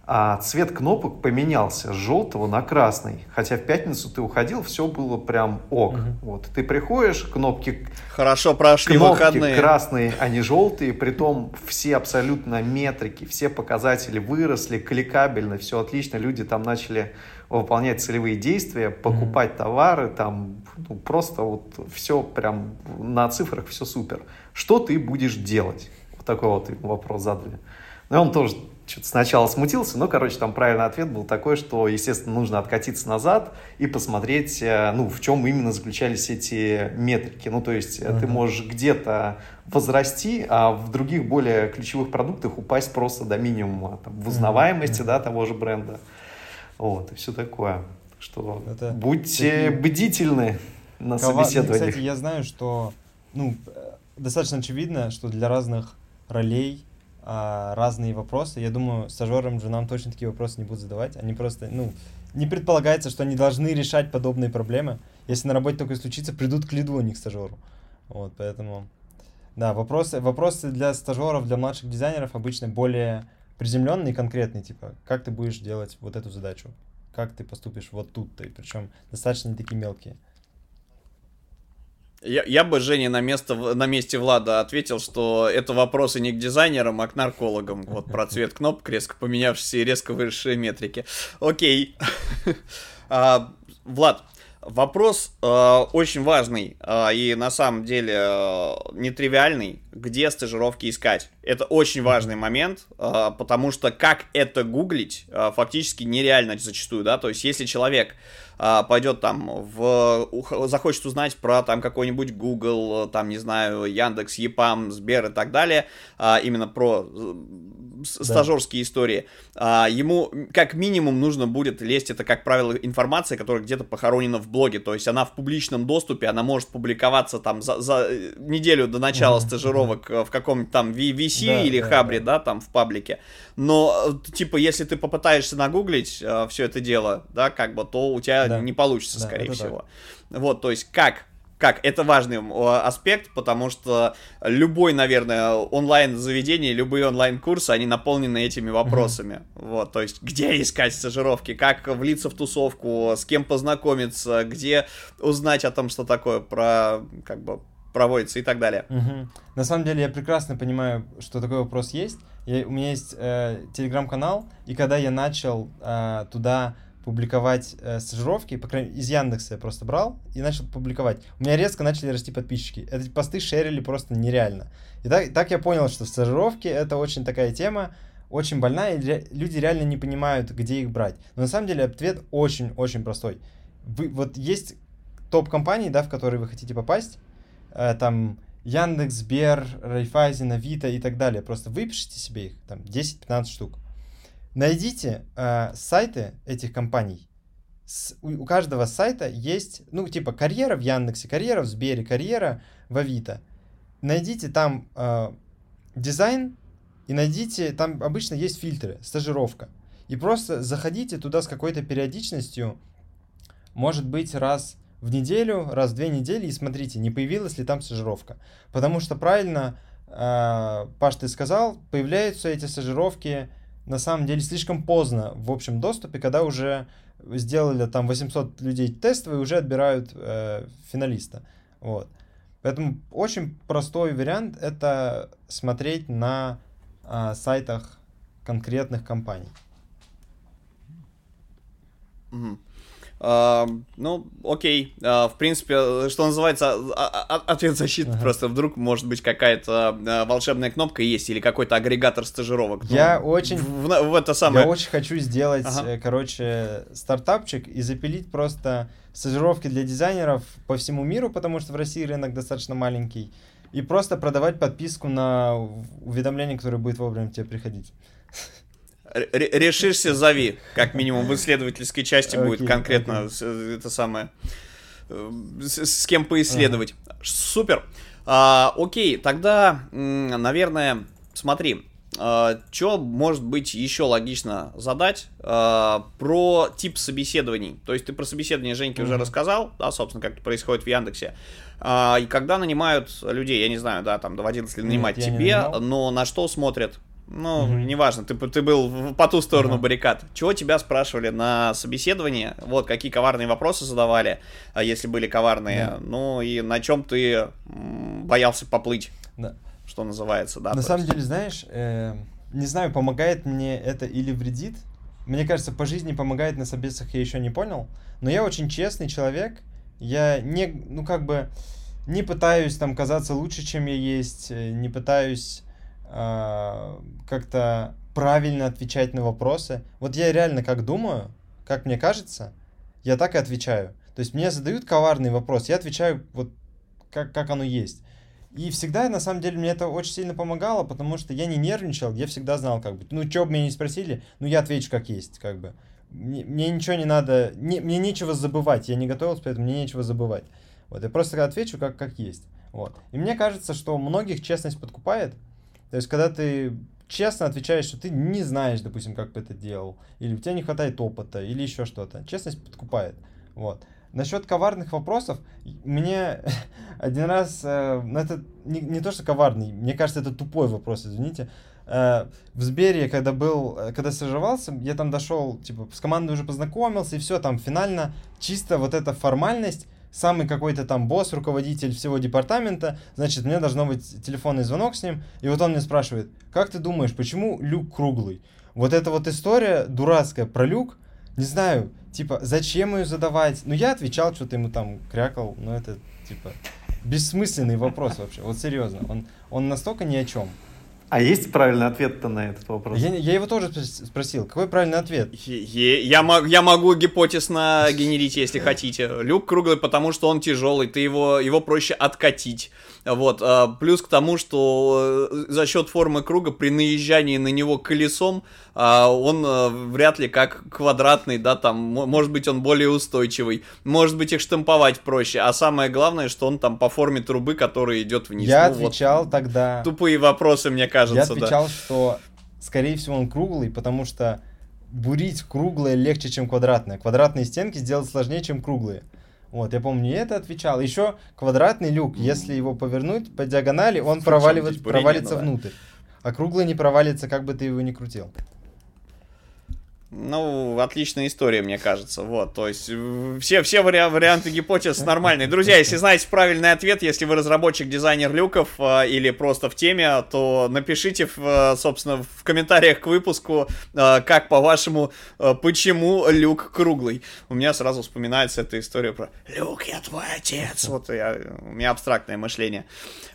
а цвет кнопок поменялся с желтого на красный. Хотя в пятницу ты уходил, все было прям ок. Угу. Вот ты приходишь, кнопки хорошо прошли кнопки выходные. красные, а не желтые. Притом все абсолютно метрики, все показатели выросли, кликабельно, все отлично. Люди там начали выполнять целевые действия, покупать mm-hmm. товары, там ну, просто вот все прям на цифрах все супер. Что ты будешь делать? Вот такой вот вопрос задали. Ну, он тоже что-то сначала смутился, но, короче, там правильный ответ был такой, что, естественно, нужно откатиться назад и посмотреть, э, ну, в чем именно заключались эти метрики. Ну, то есть uh-huh. ты можешь где-то возрасти, а в других более ключевых продуктах упасть просто до минимума там, в узнаваемости, uh-huh. да, того же бренда. Вот, и все такое. Что Это будьте такие... бдительны на Кова... собеседованиях. Кстати, я знаю, что ну, достаточно очевидно, что для разных ролей а, разные вопросы. Я думаю, стажерам же нам точно такие вопросы не будут задавать. Они просто, ну, не предполагается, что они должны решать подобные проблемы. Если на работе такое случится, придут к лиду, а не к стажеру. Вот, поэтому... Да, вопросы, вопросы для стажеров, для младших дизайнеров обычно более приземленные и конкретные, типа, как ты будешь делать вот эту задачу, как ты поступишь вот тут-то, причем достаточно не такие мелкие. Я, я бы Жене на, место, на месте Влада ответил, что это вопросы не к дизайнерам, а к наркологам. Вот про цвет кнопок, резко поменявшиеся и резко выросшие метрики. Окей. [laughs] а, Влад, Вопрос э, очень важный э, и на самом деле э, нетривиальный. Где стажировки искать? Это очень важный момент, э, потому что как это гуглить э, фактически нереально зачастую, да. То есть если человек а, пойдет там в захочет узнать про там какой-нибудь Google, там не знаю Яндекс, Епам, Сбер и так далее, а, именно про э, стажерские да. истории, а, ему как минимум нужно будет лезть, это как правило информация, которая где-то похоронена в блоге, то есть она в публичном доступе, она может публиковаться там за, за неделю до начала mm-hmm. стажировок mm-hmm. в каком-нибудь там VC да, или да, Хабре, да. да, там в паблике, но э, типа если ты попытаешься нагуглить э, все это дело, да, как бы, то у тебя да. не получится, да, скорее всего. Так. Вот, то есть как как это важный аспект, потому что любой, наверное, онлайн-заведение, любые онлайн-курсы, они наполнены этими вопросами. Mm-hmm. Вот, то есть, где искать стажировки, как влиться в тусовку, с кем познакомиться, где узнать о том, что такое про, как бы, проводится и так далее. Угу. На самом деле я прекрасно понимаю, что такой вопрос есть. Я, у меня есть э, телеграм-канал, и когда я начал э, туда публиковать э, стажировки, по крайней мере, из Яндекса я просто брал и начал публиковать. У меня резко начали расти подписчики. Эти посты шерили просто нереально. И так, так я понял, что стажировки это очень такая тема, очень больная, и люди реально не понимают, где их брать. Но на самом деле ответ очень-очень простой. Вы, вот есть топ-компании, да, в которые вы хотите попасть, э, там Яндекс, Сбер, Райфайзен, Авито и так далее. Просто выпишите себе их, там, 10-15 штук Найдите э, сайты этих компаний. С, у, у каждого сайта есть, ну, типа, карьера в Яндексе, карьера в Сбере, карьера в Авито. Найдите там э, дизайн и найдите, там обычно есть фильтры, стажировка. И просто заходите туда с какой-то периодичностью, может быть, раз в неделю, раз в две недели, и смотрите, не появилась ли там стажировка. Потому что правильно, э, Паш, ты сказал, появляются эти стажировки на самом деле слишком поздно в общем доступе, когда уже сделали там 800 людей тестовые, уже отбирают э, финалиста. Вот. Поэтому очень простой вариант это смотреть на э, сайтах конкретных компаний. Mm-hmm. Ну, окей. Uh, в принципе, что называется, а, а, ответ защиты. Ага. Просто вдруг может быть какая-то волшебная кнопка есть или какой-то агрегатор стажировок. Я ну, очень... В, в, в это самое... Я очень хочу сделать, ага. Э, короче, стартапчик и запилить просто стажировки для дизайнеров по всему миру, потому что в России рынок достаточно маленький. И просто продавать подписку на уведомления, которые будет вовремя тебе приходить [laughs] решишься, зови. Как минимум в исследовательской части okay, будет конкретно okay. это самое. Э, с, с кем поисследовать. Ага. Супер. А, окей, тогда, наверное, смотри. Uh, что может быть еще логично задать uh, про тип собеседований? То есть ты про собеседование Женьки mm-hmm. уже рассказал, да, собственно, как это происходит в Яндексе. Uh, и когда нанимают людей, я не знаю, да, там доводилось ли нанимать Нет, тебе, но на что смотрят? Ну, mm-hmm. неважно, ты, ты был по ту сторону mm-hmm. баррикад. Чего тебя спрашивали на собеседовании? Вот, какие коварные вопросы задавали, а если были коварные. Yeah. Ну, и на чем ты боялся поплыть, да. что называется, да. На самом есть. деле, знаешь, э, не знаю, помогает мне это или вредит. Мне кажется, по жизни помогает на собесах, я еще не понял. Но я очень честный человек. Я не, ну, как бы, не пытаюсь там казаться лучше, чем я есть, э, не пытаюсь как-то правильно отвечать на вопросы. Вот я реально как думаю, как мне кажется, я так и отвечаю. То есть мне задают коварный вопрос, я отвечаю вот как, как оно есть. И всегда, на самом деле, мне это очень сильно помогало, потому что я не нервничал, я всегда знал, как бы, ну, что бы меня не спросили, ну, я отвечу как есть, как бы. Мне, мне ничего не надо, не, мне нечего забывать, я не готовился, поэтому мне нечего забывать. Вот, я просто отвечу как, как есть. Вот. И мне кажется, что многих честность подкупает, то есть, когда ты честно отвечаешь, что ты не знаешь, допустим, как бы это делал, или у тебя не хватает опыта, или еще что-то. Честность подкупает. Вот. насчет коварных вопросов, мне [laughs] один раз, э, ну это не, не то, что коварный, мне кажется, это тупой вопрос, извините. Э, в Сбере, когда был, э, когда стажировался, я там дошел, типа, с командой уже познакомился, и все, там финально чисто вот эта формальность, самый какой-то там босс, руководитель всего департамента, значит, мне должно быть телефонный звонок с ним, и вот он мне спрашивает, как ты думаешь, почему люк круглый? Вот эта вот история дурацкая про люк, не знаю, типа, зачем ее задавать? Ну, я отвечал, что-то ему там крякал, но это, типа, бессмысленный вопрос вообще, вот серьезно, он, он настолько ни о чем. А есть правильный ответ-то на этот вопрос? Я, я его тоже спросил. Какой правильный ответ? Я, я, я могу гипотез нагенерить, если хотите. Люк круглый, потому что он тяжелый, ты его, его проще откатить. Вот. А, плюс к тому, что э, за счет формы круга при наезжании на него колесом а, он э, вряд ли как квадратный, да, там, может быть, он более устойчивый, может быть, их штамповать проще, а самое главное, что он там по форме трубы, которая идет вниз. Я ну, отвечал вот, тогда... Тупые вопросы, мне кажется, Я отвечал, да. что, скорее всего, он круглый, потому что бурить круглое легче, чем квадратное. Квадратные стенки сделать сложнее, чем круглые. Вот, я помню, это отвечал. Еще квадратный люк, если его повернуть по диагонали, он проваливает, провалится внутрь. А круглый не провалится, как бы ты его ни крутил. Ну, отличная история, мне кажется. Вот, то есть все, все вари- варианты гипотез нормальные. Друзья, если знаете правильный ответ, если вы разработчик, дизайнер люков э, или просто в теме, то напишите, в, собственно, в комментариях к выпуску, э, как по-вашему, э, почему люк круглый. У меня сразу вспоминается эта история про «Люк, я твой отец». Вот я, у меня абстрактное мышление.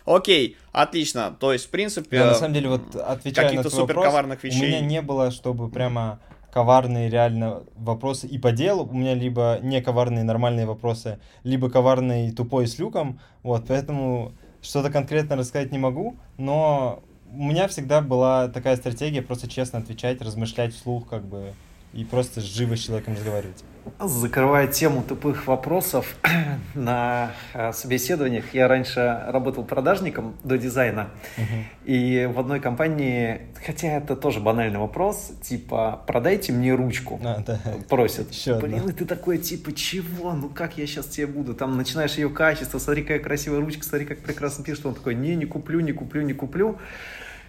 Окей, отлично. То есть, в принципе... Я, на самом деле, вот отвечая на твой вопрос, вещей. у меня не было, чтобы прямо коварные реально вопросы и по делу. У меня либо не коварные нормальные вопросы, либо коварный тупой с люком. Вот, поэтому что-то конкретно рассказать не могу, но у меня всегда была такая стратегия просто честно отвечать, размышлять вслух, как бы, и просто живо с человеком разговаривать. Закрывая тему тупых вопросов [clears throat] на э, собеседованиях, я раньше работал продажником до дизайна, uh-huh. и в одной компании, хотя это тоже банальный вопрос, типа продайте мне ручку, а, да. просят. [laughs] Еще Блин, и ты такой типа чего, ну как я сейчас тебе буду, там начинаешь ее качество, смотри какая красивая ручка, смотри как прекрасно пишет, он такой не не куплю, не куплю, не куплю.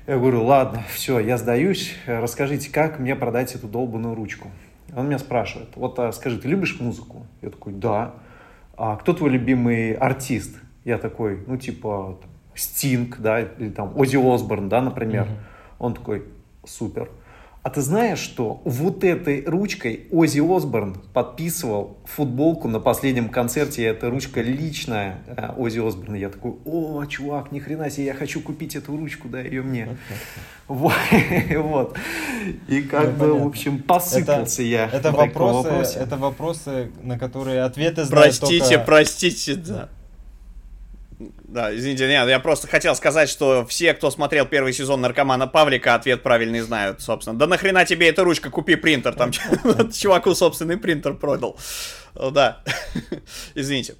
Я говорю, ладно, все, я сдаюсь, расскажите, как мне продать эту долбанную ручку. Он меня спрашивает, вот а, скажи, ты любишь музыку? Я такой, да. А кто твой любимый артист? Я такой, ну типа Стинг, да, или там Ози Осборн, да, например. Угу. Он такой, супер. А ты знаешь, что вот этой ручкой Ози Осборн подписывал футболку на последнем концерте, эта ручка личная э, Ози Осборна. Я такой, о, чувак, ни хрена себе, я хочу купить эту ручку, дай ее мне. [laughs] [laughs] Вот. И как бы, в общем, посыпался я. Это вопросы, это вопросы, на которые ответы знают Простите, простите, да. Да, извините, нет, я просто хотел сказать, что все, кто смотрел первый сезон Наркомана Павлика, ответ правильный знают, собственно. Да нахрена тебе эта ручка, купи принтер, там [laughs] чуваку собственный принтер продал. Да, [laughs] извините,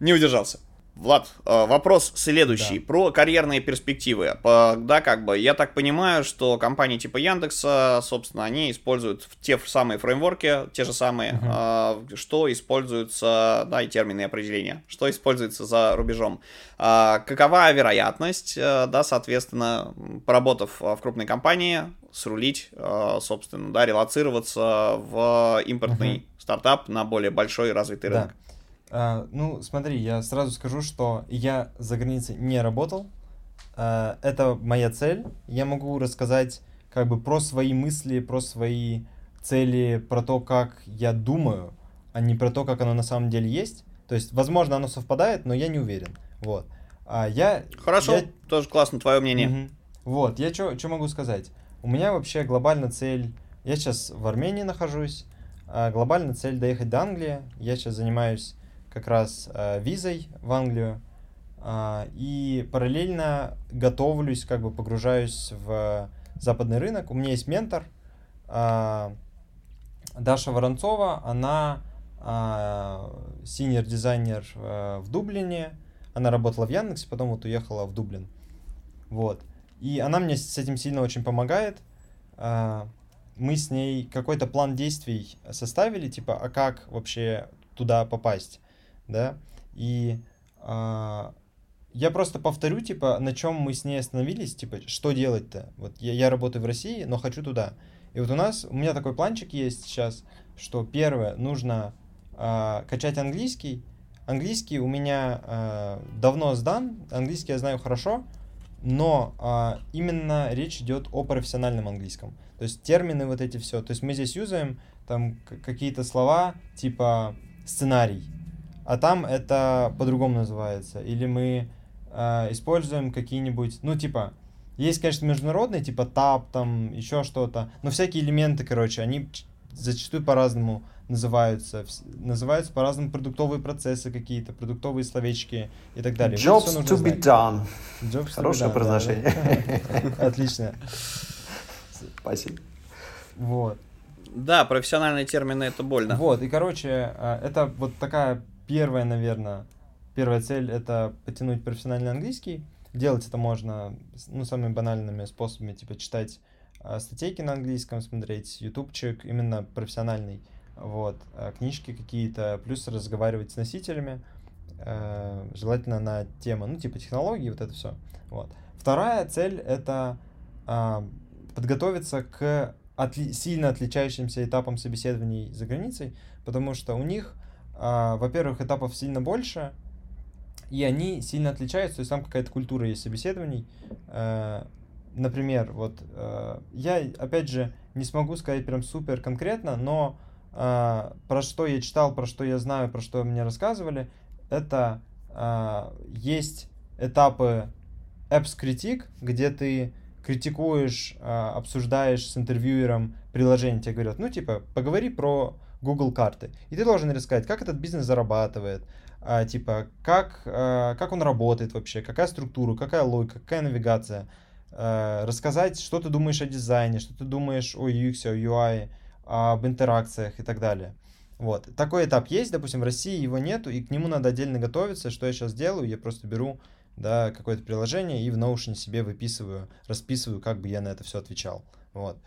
не удержался. Влад, э, вопрос следующий. Да. Про карьерные перспективы. Да, как бы, я так понимаю, что компании типа Яндекса, собственно, они используют те самые фреймворки, те же самые, uh-huh. что используются, да, и термины и определения, что используется за рубежом. А, какова вероятность, э, да, соответственно, поработав в крупной компании, срулить, собственно, да, релацироваться в импортный uh-huh. стартап на более большой развитый рынок? А, ну, смотри, я сразу скажу, что я за границей не работал. А, это моя цель. Я могу рассказать как бы про свои мысли, про свои цели, про то, как я думаю, а не про то, как оно на самом деле есть. То есть, возможно, оно совпадает, но я не уверен. Вот. А я... Хорошо, я... тоже классно твое мнение. Угу. Вот, я что могу сказать? У меня вообще глобальная цель... Я сейчас в Армении нахожусь. А глобальная цель доехать до Англии. Я сейчас занимаюсь как раз э, визой в Англию. Э, и параллельно готовлюсь, как бы погружаюсь в западный рынок. У меня есть ментор э, Даша Воронцова. Она э, синер дизайнер э, в Дублине. Она работала в Яндексе, потом вот уехала в Дублин. Вот. И она мне с этим сильно очень помогает. Мы с ней какой-то план действий составили, типа, а как вообще туда попасть, да, и а, я просто повторю, типа, на чем мы с ней остановились, типа, что делать-то? Вот я, я работаю в России, но хочу туда. И вот у нас, у меня такой планчик есть сейчас, что первое, нужно э, качать английский. Английский у меня э, давно сдан, английский я знаю хорошо, но э, именно речь идет о профессиональном английском. То есть термины вот эти все. То есть мы здесь юзаем там какие-то слова типа сценарий, а там это по-другому называется. Или мы э, используем какие-нибудь, ну типа, есть, конечно, международные, типа тап, там, еще что-то, но всякие элементы, короче, они зачастую по-разному называются. Называются по-разному продуктовые процессы какие-то, продуктовые словечки и так далее. Jobs to be знать. done. Jobs Хорошее произношение. [laughs] Отлично. Спасибо. Вот. Да, профессиональные термины это больно. Вот, и короче, а, это вот такая первая, наверное, первая цель это потянуть профессиональный английский. Делать это можно, ну, самыми банальными способами, типа читать э, статейки на английском, смотреть ютубчик, именно профессиональный, вот, э, книжки какие-то, плюс разговаривать с носителями, э, желательно на тему, ну, типа технологии, вот это все, вот. Вторая цель — это подготовиться к отли- сильно отличающимся этапам собеседований за границей, потому что у них, во-первых, этапов сильно больше, и они сильно отличаются, то есть там какая-то культура есть собеседований. Э, например, вот э, я, опять же, не смогу сказать прям супер конкретно, но э, про что я читал, про что я знаю, про что мне рассказывали, это есть этапы apps критик, где ты критикуешь, обсуждаешь с интервьюером приложение, тебе говорят, ну, типа, поговори про Google карты. И ты должен рассказать, как этот бизнес зарабатывает, а, типа, как, а, как он работает вообще, какая структура, какая логика, какая навигация, а, рассказать, что ты думаешь о дизайне, что ты думаешь о UX, о UI, об интеракциях и так далее. Вот. Такой этап есть, допустим, в России его нету, и к нему надо отдельно готовиться. Что я сейчас делаю? Я просто беру да, какое-то приложение и в Notion себе выписываю, расписываю, как бы я на это все отвечал. Вот.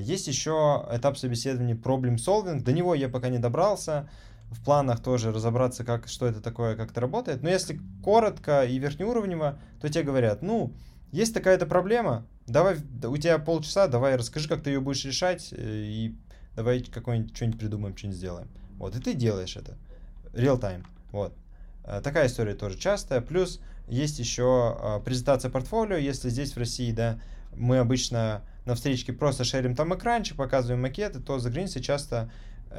Есть еще этап собеседования problem solving. До него я пока не добрался в планах тоже разобраться, как, что это такое, как это работает. Но если коротко и верхнеуровнево, то тебе говорят, ну, есть такая-то проблема, давай, у тебя полчаса, давай расскажи, как ты ее будешь решать, э, и давай какое-нибудь что-нибудь придумаем, что-нибудь сделаем. Вот, и ты делаешь это. Real time. Вот. Э, такая история тоже частая. Плюс есть еще э, презентация портфолио. Если здесь в России, да, мы обычно на встречке просто шерим там экранчик, показываем макеты, то за границей часто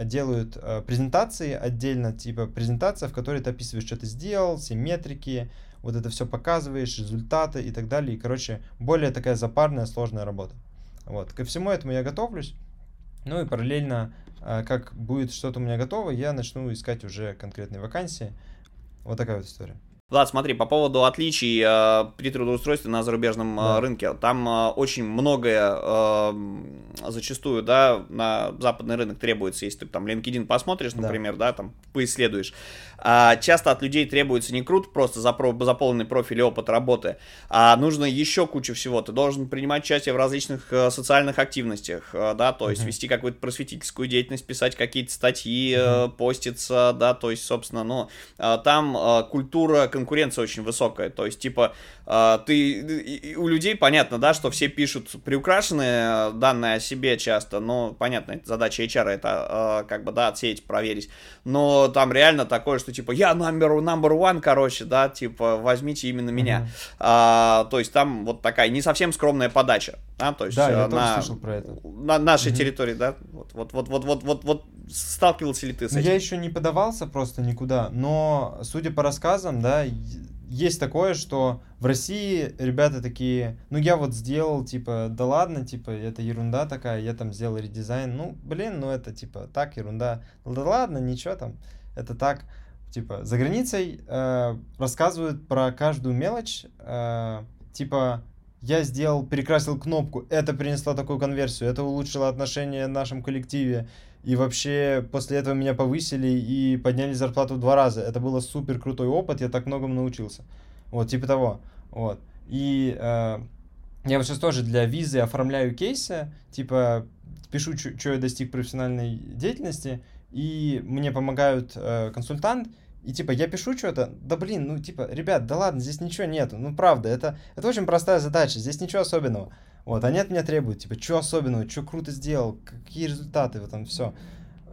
делают э, презентации отдельно, типа презентация, в которой ты описываешь, что ты сделал, все метрики, вот это все показываешь, результаты и так далее. И, короче, более такая запарная, сложная работа. Вот. Ко всему этому я готовлюсь. Ну и параллельно, э, как будет что-то у меня готово, я начну искать уже конкретные вакансии. Вот такая вот история. Влад, смотри, по поводу отличий э, при трудоустройстве на зарубежном э, да. рынке, там э, очень многое э, зачастую, да, на западный рынок требуется, если ты там LinkedIn посмотришь, например, да, да там поисследуешь. А, часто от людей требуется не круто просто заполненный профиль и опыт работы, а нужно еще кучу всего. Ты должен принимать участие в различных э, социальных активностях, э, да, то есть uh-huh. вести какую-то просветительскую деятельность, писать какие-то статьи, uh-huh. поститься, да, то есть, собственно, ну, э, там э, культура конкуренция очень высокая. То есть, типа, э, ты у людей понятно, да, что все пишут приукрашенные данные о себе часто, но понятно, задача HR это э, как бы, да, отсеять, проверить. Но там реально такое, что типа я number, number one, короче, да, типа возьмите именно меня. Mm-hmm. А, то есть там вот такая не совсем скромная подача. Да, то есть да, я э, на, слышал про это. на нашей mm-hmm. территории, да, вот, вот, вот, вот, вот, вот, вот сталкивался ли ты с этим? Я еще не подавался просто никуда, но судя по рассказам, да, есть такое, что в России ребята такие, ну я вот сделал, типа, да ладно, типа, это ерунда такая, я там сделал редизайн, ну, блин, ну это, типа, так, ерунда, ну да ладно, ничего там, это так, типа, за границей э, рассказывают про каждую мелочь, э, типа, я сделал, перекрасил кнопку, это принесло такую конверсию, это улучшило отношения в нашем коллективе, и вообще после этого меня повысили и подняли зарплату в два раза. Это было супер крутой опыт, я так многому научился. Вот, типа того. Вот. И э, я вот сейчас тоже для визы оформляю кейсы, типа, пишу, что я достиг профессиональной деятельности, и мне помогают э, консультант, и типа я пишу что-то, да блин, ну типа, ребят, да ладно, здесь ничего нету, ну правда, это, это очень простая задача, здесь ничего особенного. Вот, они от меня требуют, типа, что особенного, что круто сделал, какие результаты, вот там все.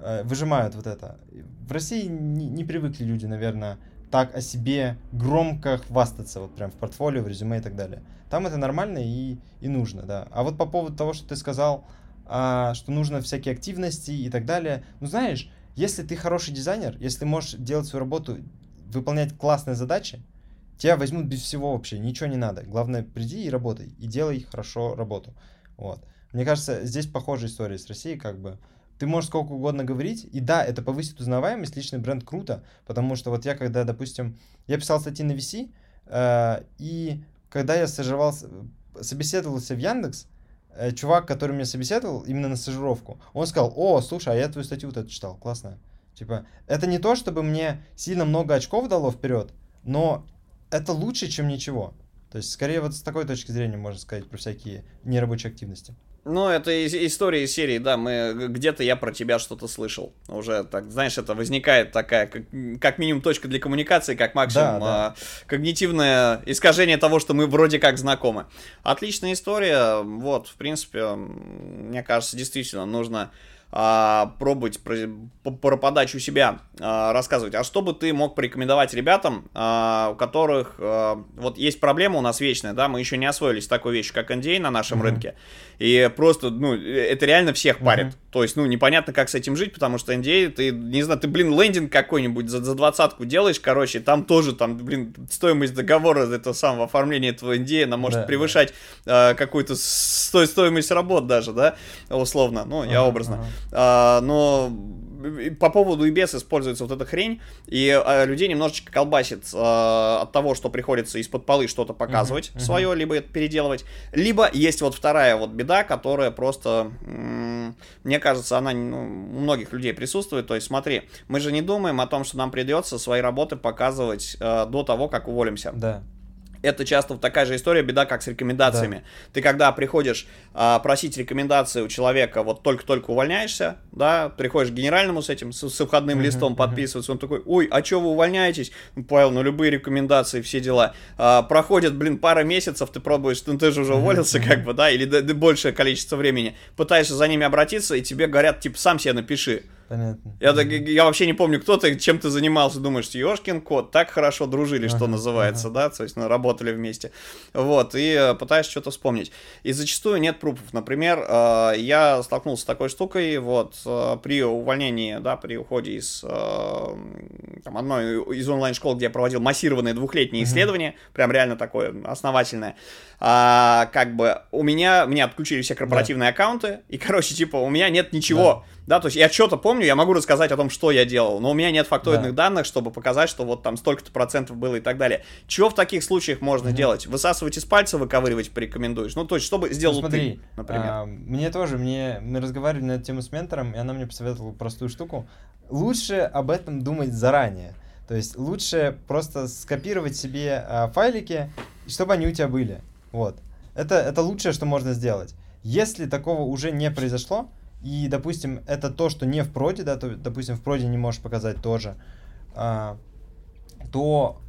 Э, выжимают вот это. В России не, не привыкли люди, наверное, так о себе громко хвастаться, вот прям в портфолио, в резюме и так далее. Там это нормально и, и нужно, да. А вот по поводу того, что ты сказал, а, что нужно всякие активности и так далее, ну знаешь, если ты хороший дизайнер, если можешь делать свою работу, выполнять классные задачи, тебя возьмут без всего вообще, ничего не надо. Главное, приди и работай, и делай хорошо работу. Вот. Мне кажется, здесь похожая история с Россией, как бы. Ты можешь сколько угодно говорить, и да, это повысит узнаваемость, личный бренд круто, потому что вот я когда, допустим, я писал статьи на VC, э, и когда я стажировался, собеседовался в Яндекс, чувак, который меня собеседовал именно на стажировку, он сказал, о, слушай, а я твою статью вот эту читал, классно. Типа, это не то, чтобы мне сильно много очков дало вперед, но это лучше, чем ничего. То есть, скорее, вот с такой точки зрения можно сказать про всякие нерабочие активности. Ну, это история из серии, да, мы где-то я про тебя что-то слышал. Уже так, знаешь, это возникает такая, как, как минимум, точка для коммуникации, как максимум да, да. А, когнитивное искажение того, что мы вроде как знакомы. Отличная история. Вот, в принципе, мне кажется, действительно нужно а, пробовать про, про подачу себя а, рассказывать. А что бы ты мог порекомендовать ребятам, а, у которых а, вот есть проблема у нас вечная, да, мы еще не освоились такой вещи, как NDA на нашем mm-hmm. рынке, и просто, ну, это реально всех парит. Mm-hmm. То есть, ну, непонятно, как с этим жить, потому что NDA, ты, не знаю, ты, блин, лендинг какой-нибудь за, за двадцатку делаешь, короче, там тоже, там, блин, стоимость договора этого самого оформления этого NDA, она может да, превышать да. Э, какую-то сто, стоимость работ даже, да, условно, ну, я образно. Ага. А, но по поводу EBS используется вот эта хрень, и а, людей немножечко колбасит а, от того, что приходится из-под полы что-то показывать uh-huh, uh-huh. свое, либо это переделывать. Либо есть вот вторая вот беда, которая просто, мне кажется, она ну, у многих людей присутствует. То есть смотри, мы же не думаем о том, что нам придется свои работы показывать до того, как уволимся. Да это часто такая же история, беда, как с рекомендациями. Да. Ты когда приходишь а, просить рекомендации у человека, вот только-только увольняешься, да, приходишь к генеральному с этим, с, с входным uh-huh, листом подписываться, он такой, ой, а что вы увольняетесь? Ну, Павел, ну любые рекомендации, все дела. А, проходит, блин, пара месяцев, ты пробуешь, ну ты же уже уволился, uh-huh. как бы, да, или да, да, большее количество времени, пытаешься за ними обратиться, и тебе говорят, типа, сам себе напиши. Понятно. Я, так, я вообще не помню, кто ты, чем ты занимался, думаешь, Ёшкин кот, так хорошо дружили, ага, что называется, ага. да, то есть, ну, работали вместе. Вот, и э, пытаешься что-то вспомнить. И зачастую нет пруфов. Например, э, я столкнулся с такой штукой, вот, э, при увольнении, да, при уходе из э, там, одной из онлайн-школ, где я проводил массированные двухлетние ага. исследования, прям реально такое основательное, а, как бы у меня, меня отключили все корпоративные да. аккаунты, и, короче, типа, у меня нет ничего. Да. Да, то есть я что-то помню, я могу рассказать о том, что я делал, но у меня нет фактоидных да. данных, чтобы показать, что вот там столько-то процентов было и так далее. Чего в таких случаях можно mm делать? Высасывать из пальца, выковыривать порекомендуешь? Ну, то есть, чтобы сделал ну, смотри, ты, например. А, мне тоже, мне, мы разговаривали на эту тему с ментором, и она мне посоветовала простую штуку. Лучше об этом думать заранее. То есть лучше просто скопировать себе а, файлики, чтобы они у тебя были. Вот. Это, это лучшее, что можно сделать. Если такого уже не произошло, и, допустим, это то, что не в проде, да, то, допустим, в проде не можешь показать тоже, а, то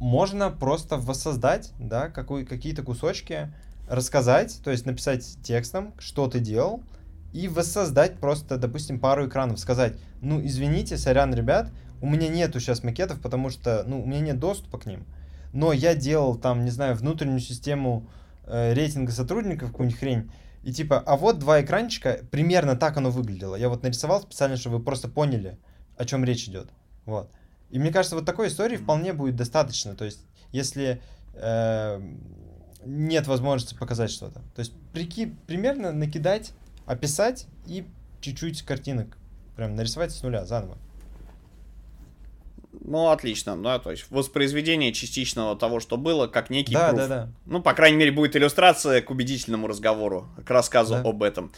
можно просто воссоздать, да, какой, какие-то кусочки, рассказать, то есть написать текстом, что ты делал, и воссоздать просто, допустим, пару экранов, сказать, ну, извините, сорян, ребят, у меня нету сейчас макетов, потому что, ну, у меня нет доступа к ним но я делал там, не знаю, внутреннюю систему э, рейтинга сотрудников, какую-нибудь хрень, и типа, а вот два экранчика, примерно так оно выглядело. Я вот нарисовал специально, чтобы вы просто поняли, о чем речь идет. Вот. И мне кажется, вот такой истории вполне будет достаточно. То есть, если э, нет возможности показать что-то. То есть, прики, примерно накидать, описать и чуть-чуть картинок прям нарисовать с нуля заново. Ну, отлично, да, то есть воспроизведение частичного того, что было, как некий да, Да, да. Ну, по крайней мере, будет иллюстрация к убедительному разговору, к рассказу да. об этом.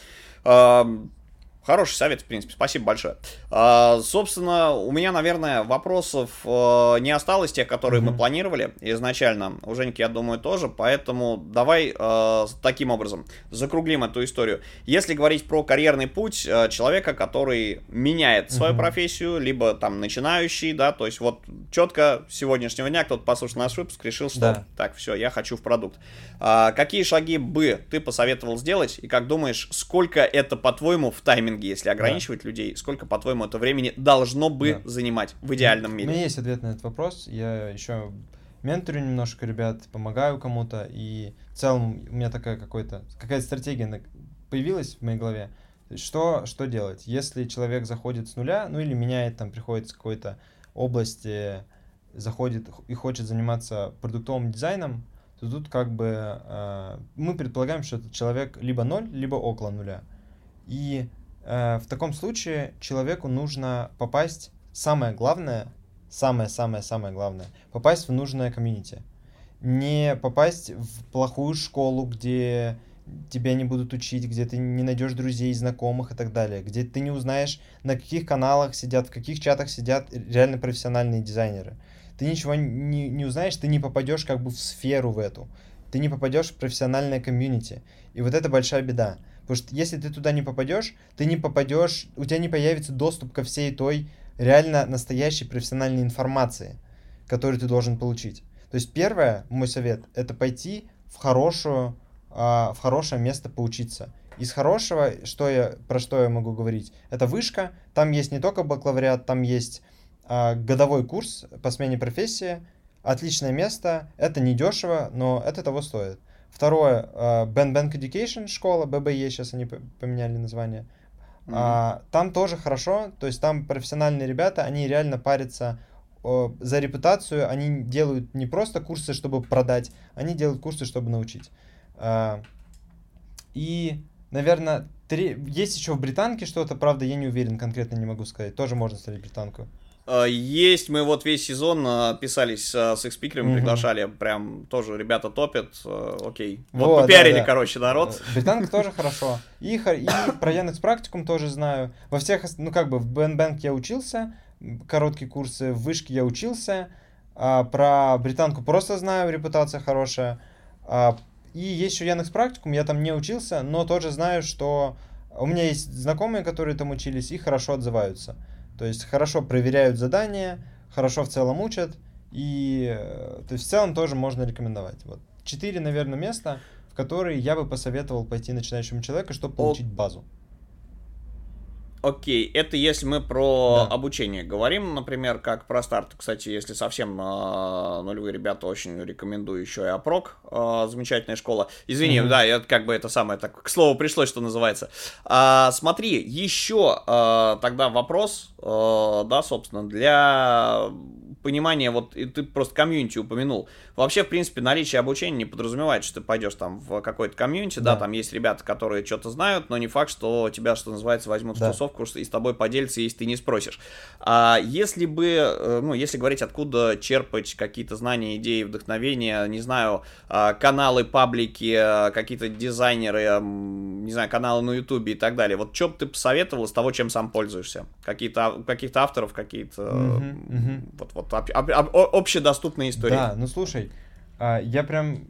Хороший совет, в принципе, спасибо большое. А, собственно, у меня, наверное, вопросов а, не осталось, тех, которые mm-hmm. мы планировали изначально. У Женьки, я думаю, тоже, поэтому давай а, таким образом закруглим эту историю. Если говорить про карьерный путь а, человека, который меняет свою mm-hmm. профессию, либо там начинающий, да, то есть вот четко с сегодняшнего дня кто-то послушал наш выпуск, решил, что да. так, все, я хочу в продукт. А, какие шаги бы ты посоветовал сделать, и как думаешь, сколько это, по-твоему, в тайминге тренинги, если ограничивать да. людей, сколько, по-твоему, это времени должно бы да. занимать в идеальном мире? У меня есть ответ на этот вопрос. Я еще менторю немножко ребят, помогаю кому-то, и в целом у меня такая какой-то, какая-то стратегия появилась в моей голове. Что, что делать? Если человек заходит с нуля, ну или меняет, там, приходит с какой-то области, заходит и хочет заниматься продуктовым дизайном, то тут как бы э, мы предполагаем, что этот человек либо ноль, либо около нуля. И в таком случае человеку нужно попасть, самое главное, самое-самое-самое главное, попасть в нужное комьюнити. Не попасть в плохую школу, где тебя не будут учить, где ты не найдешь друзей, знакомых и так далее, где ты не узнаешь, на каких каналах сидят, в каких чатах сидят реально профессиональные дизайнеры. Ты ничего не, не узнаешь, ты не попадешь как бы в сферу в эту. Ты не попадешь в профессиональное комьюнити. И вот это большая беда. Потому что если ты туда не попадешь, ты не попадешь, у тебя не появится доступ ко всей той реально настоящей профессиональной информации, которую ты должен получить. То есть первое, мой совет, это пойти в хорошую, а, в хорошее место поучиться. Из хорошего, что я, про что я могу говорить, это вышка, там есть не только бакалавриат, там есть а, годовой курс по смене профессии, отличное место, это не дешево, но это того стоит. Второе, Ben Bank Education школа, ББЕ, сейчас они поменяли название. Mm-hmm. А, там тоже хорошо, то есть там профессиональные ребята, они реально парятся за репутацию, они делают не просто курсы, чтобы продать, они делают курсы, чтобы научить. А, и, наверное, три... есть еще в британке что-то, правда, я не уверен, конкретно не могу сказать, тоже можно ставить британку. Э, есть, мы вот весь сезон э, писались э, с их спикерами, угу. приглашали, прям тоже ребята топят, окей. Вот, вот попиарили, да, да. короче, народ. Британка тоже хорошо. И, и про Яндекс практикум тоже знаю. Во всех, ну как бы в Бенбэнк я учился, короткие курсы, в вышке я учился, а про британку просто знаю, репутация хорошая. А, и есть еще Яндекс практикум, я там не учился, но тоже знаю, что у меня есть знакомые, которые там учились и хорошо отзываются. То есть хорошо проверяют задания, хорошо в целом учат, и э, то есть в целом тоже можно рекомендовать. Вот четыре, наверное, места, в которые я бы посоветовал пойти начинающему человеку, чтобы получить базу. Окей, это если мы про да. обучение говорим, например, как про старт. Кстати, если совсем э, нулевые ребята, очень рекомендую еще и опрок, э, замечательная школа. Извини, mm-hmm. да, я как бы это самое так к слову пришлось, что называется. А, смотри, еще э, тогда вопрос, э, да, собственно, для понимания, вот и ты просто комьюнити упомянул. Вообще, в принципе, наличие обучения не подразумевает, что ты пойдешь там в какой-то комьюнити, да. да, там есть ребята, которые что-то знают, но не факт, что тебя, что называется, возьмут да. в тусовку и с тобой поделятся, если ты не спросишь. А если бы, э, ну, если говорить, откуда черпать какие-то знания, идеи, вдохновения, не знаю, а, каналы, паблики, а, какие-то дизайнеры, не знаю, каналы на ютубе и так далее, вот что бы ты посоветовал из того, чем сам пользуешься? Какие-то, каких-то авторов, какие-то, mm-hmm. вот, вот об, об, об, общедоступные истории. Да, ну слушай, а, я прям,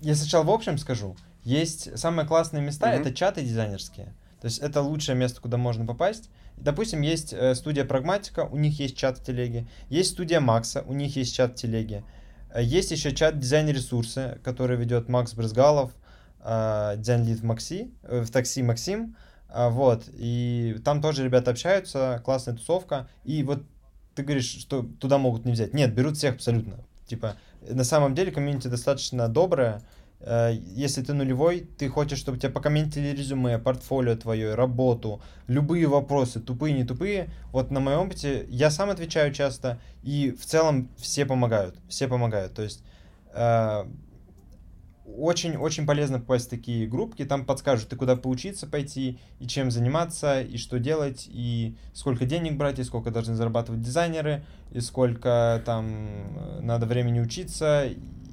я сначала в общем скажу, есть самые классные места, mm-hmm. это чаты дизайнерские. То есть это лучшее место, куда можно попасть. Допустим, есть э, студия Прагматика, у них есть чат в телеге. Есть студия Макса, у них есть чат в телеге. Э, есть еще чат дизайн ресурсы, который ведет Макс Брызгалов, э, дизайн-лид в Макси, в такси Максим. Вот, и там тоже ребята общаются, классная тусовка. И вот ты говоришь, что туда могут не взять. Нет, берут всех абсолютно. Типа, на самом деле комьюнити достаточно доброе. Э, если ты нулевой, ты хочешь, чтобы тебя покомментили резюме, портфолио твое, работу, любые вопросы, тупые, не тупые. Вот на моем опыте я сам отвечаю часто, и в целом все помогают. Все помогают. То есть очень-очень полезно попасть в такие группки, там подскажут, ты куда поучиться пойти, и чем заниматься, и что делать, и сколько денег брать, и сколько должны зарабатывать дизайнеры, и сколько там э, надо времени учиться,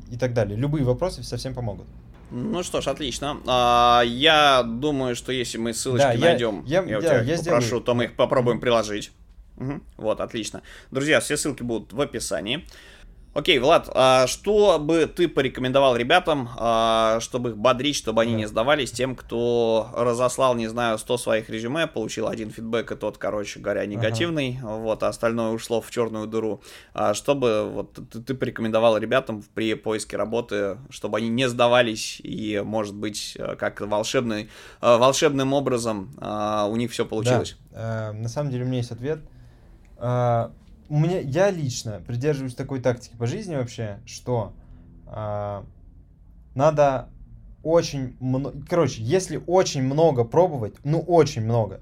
и так далее. Любые вопросы совсем помогут. Ну что ж, отлично. А, я думаю, что если мы ссылочки Да, я- найдем, я- я, да, тебя я попрошу, сделаю. то мы их попробуем приложить. Мгм. Вот, отлично. Друзья, все ссылки будут в описании. Окей, Влад, а что бы ты порекомендовал ребятам, а, чтобы их бодрить, чтобы они Да. не сдавались, тем, кто разослал, не знаю, 100 своих резюме, получил один фидбэк, и тот, короче говоря, негативный, вот, а остальное ушло в черную дыру. А чтобы вот ты, ты порекомендовал ребятам при поиске работы, чтобы они не сдавались и, может быть, э, как волшебный, э, волшебным образом а, у них все получилось? Да. Э, на самом деле у меня есть ответ. У меня, я лично придерживаюсь такой тактики по жизни вообще, что э, надо очень много... Короче, если очень много пробовать, ну очень много,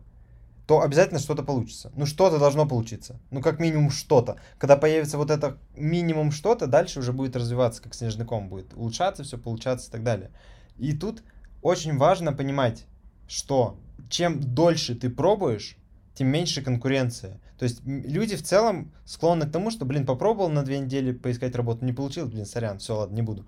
то обязательно что-то получится. Ну что-то должно получиться. Ну как минимум что-то. Когда появится вот это минимум что-то, дальше уже будет развиваться, как снежный ком будет. Улучшаться все, получаться и так далее. И тут очень важно понимать, что чем дольше ты пробуешь, тем меньше конкуренция. То есть люди в целом склонны к тому, что, блин, попробовал на две недели поискать работу, не получилось, блин, сорян, все, ладно, не буду.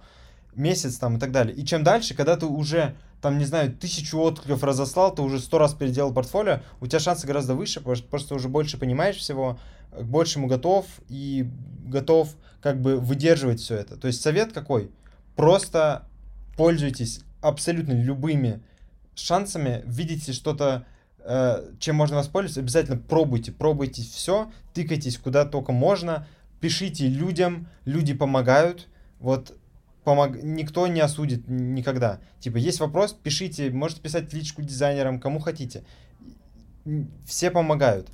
Месяц там и так далее. И чем дальше, когда ты уже, там, не знаю, тысячу откликов разослал, ты уже сто раз переделал портфолио, у тебя шансы гораздо выше, потому что просто уже больше понимаешь всего, к большему готов и готов как бы выдерживать все это. То есть совет какой? Просто пользуйтесь абсолютно любыми шансами, видите что-то, э, чем можно воспользоваться, обязательно пробуйте, пробуйте все, тыкайтесь куда только можно, пишите людям, люди помогают, вот помог... никто не осудит никогда. Типа, есть вопрос, пишите, можете писать личку дизайнерам, кому хотите. Все помогают.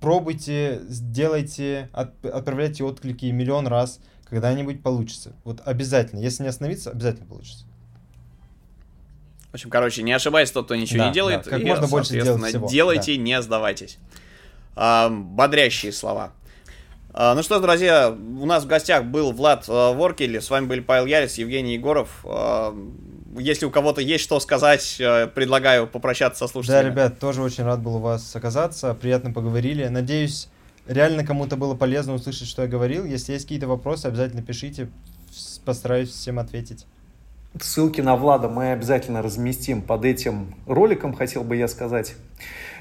Пробуйте, сделайте, от- отправляйте отклики миллион раз, когда-нибудь получится. Вот обязательно. Если не остановиться, обязательно получится. В общем, короче, не ошибайся тот, кто ничего Да, не делает. да, как и, можно больше делать всего, Делайте, не сдавайтесь. А, бодрящие слова. А, ну что, ж, друзья, у нас в гостях был Влад а, Воркель, с вами были Павел Ярис, Евгений Егоров. А, если у кого-то есть что сказать, а, предлагаю попрощаться со Да, слушателями. ребят, тоже очень рад был у вас оказаться. Приятно поговорили. Надеюсь, реально кому-то было полезно услышать, что я говорил. Если есть какие-то вопросы, обязательно пишите. Постараюсь всем ответить. Ссылки на Влада мы обязательно разместим под этим роликом, хотел бы я сказать.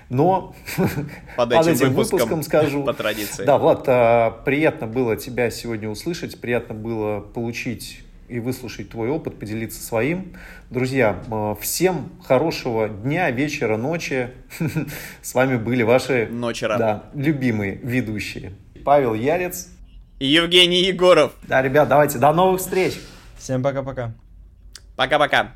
Но [laughs] Под под этим, этим выпуском, выпуском скажу. по традиции. Да, Влад, а, приятно было тебя сегодня услышать, приятно было получить и выслушать твой опыт, поделиться своим. Друзья, а, всем хорошего дня, вечера, ночи. [laughs] С вами были ваши Ночи да, любимые ведущие. Павел Ярец. И Евгений Егоров. Да, ребят, давайте, до новых встреч! Всем пока-пока. Пока-пока.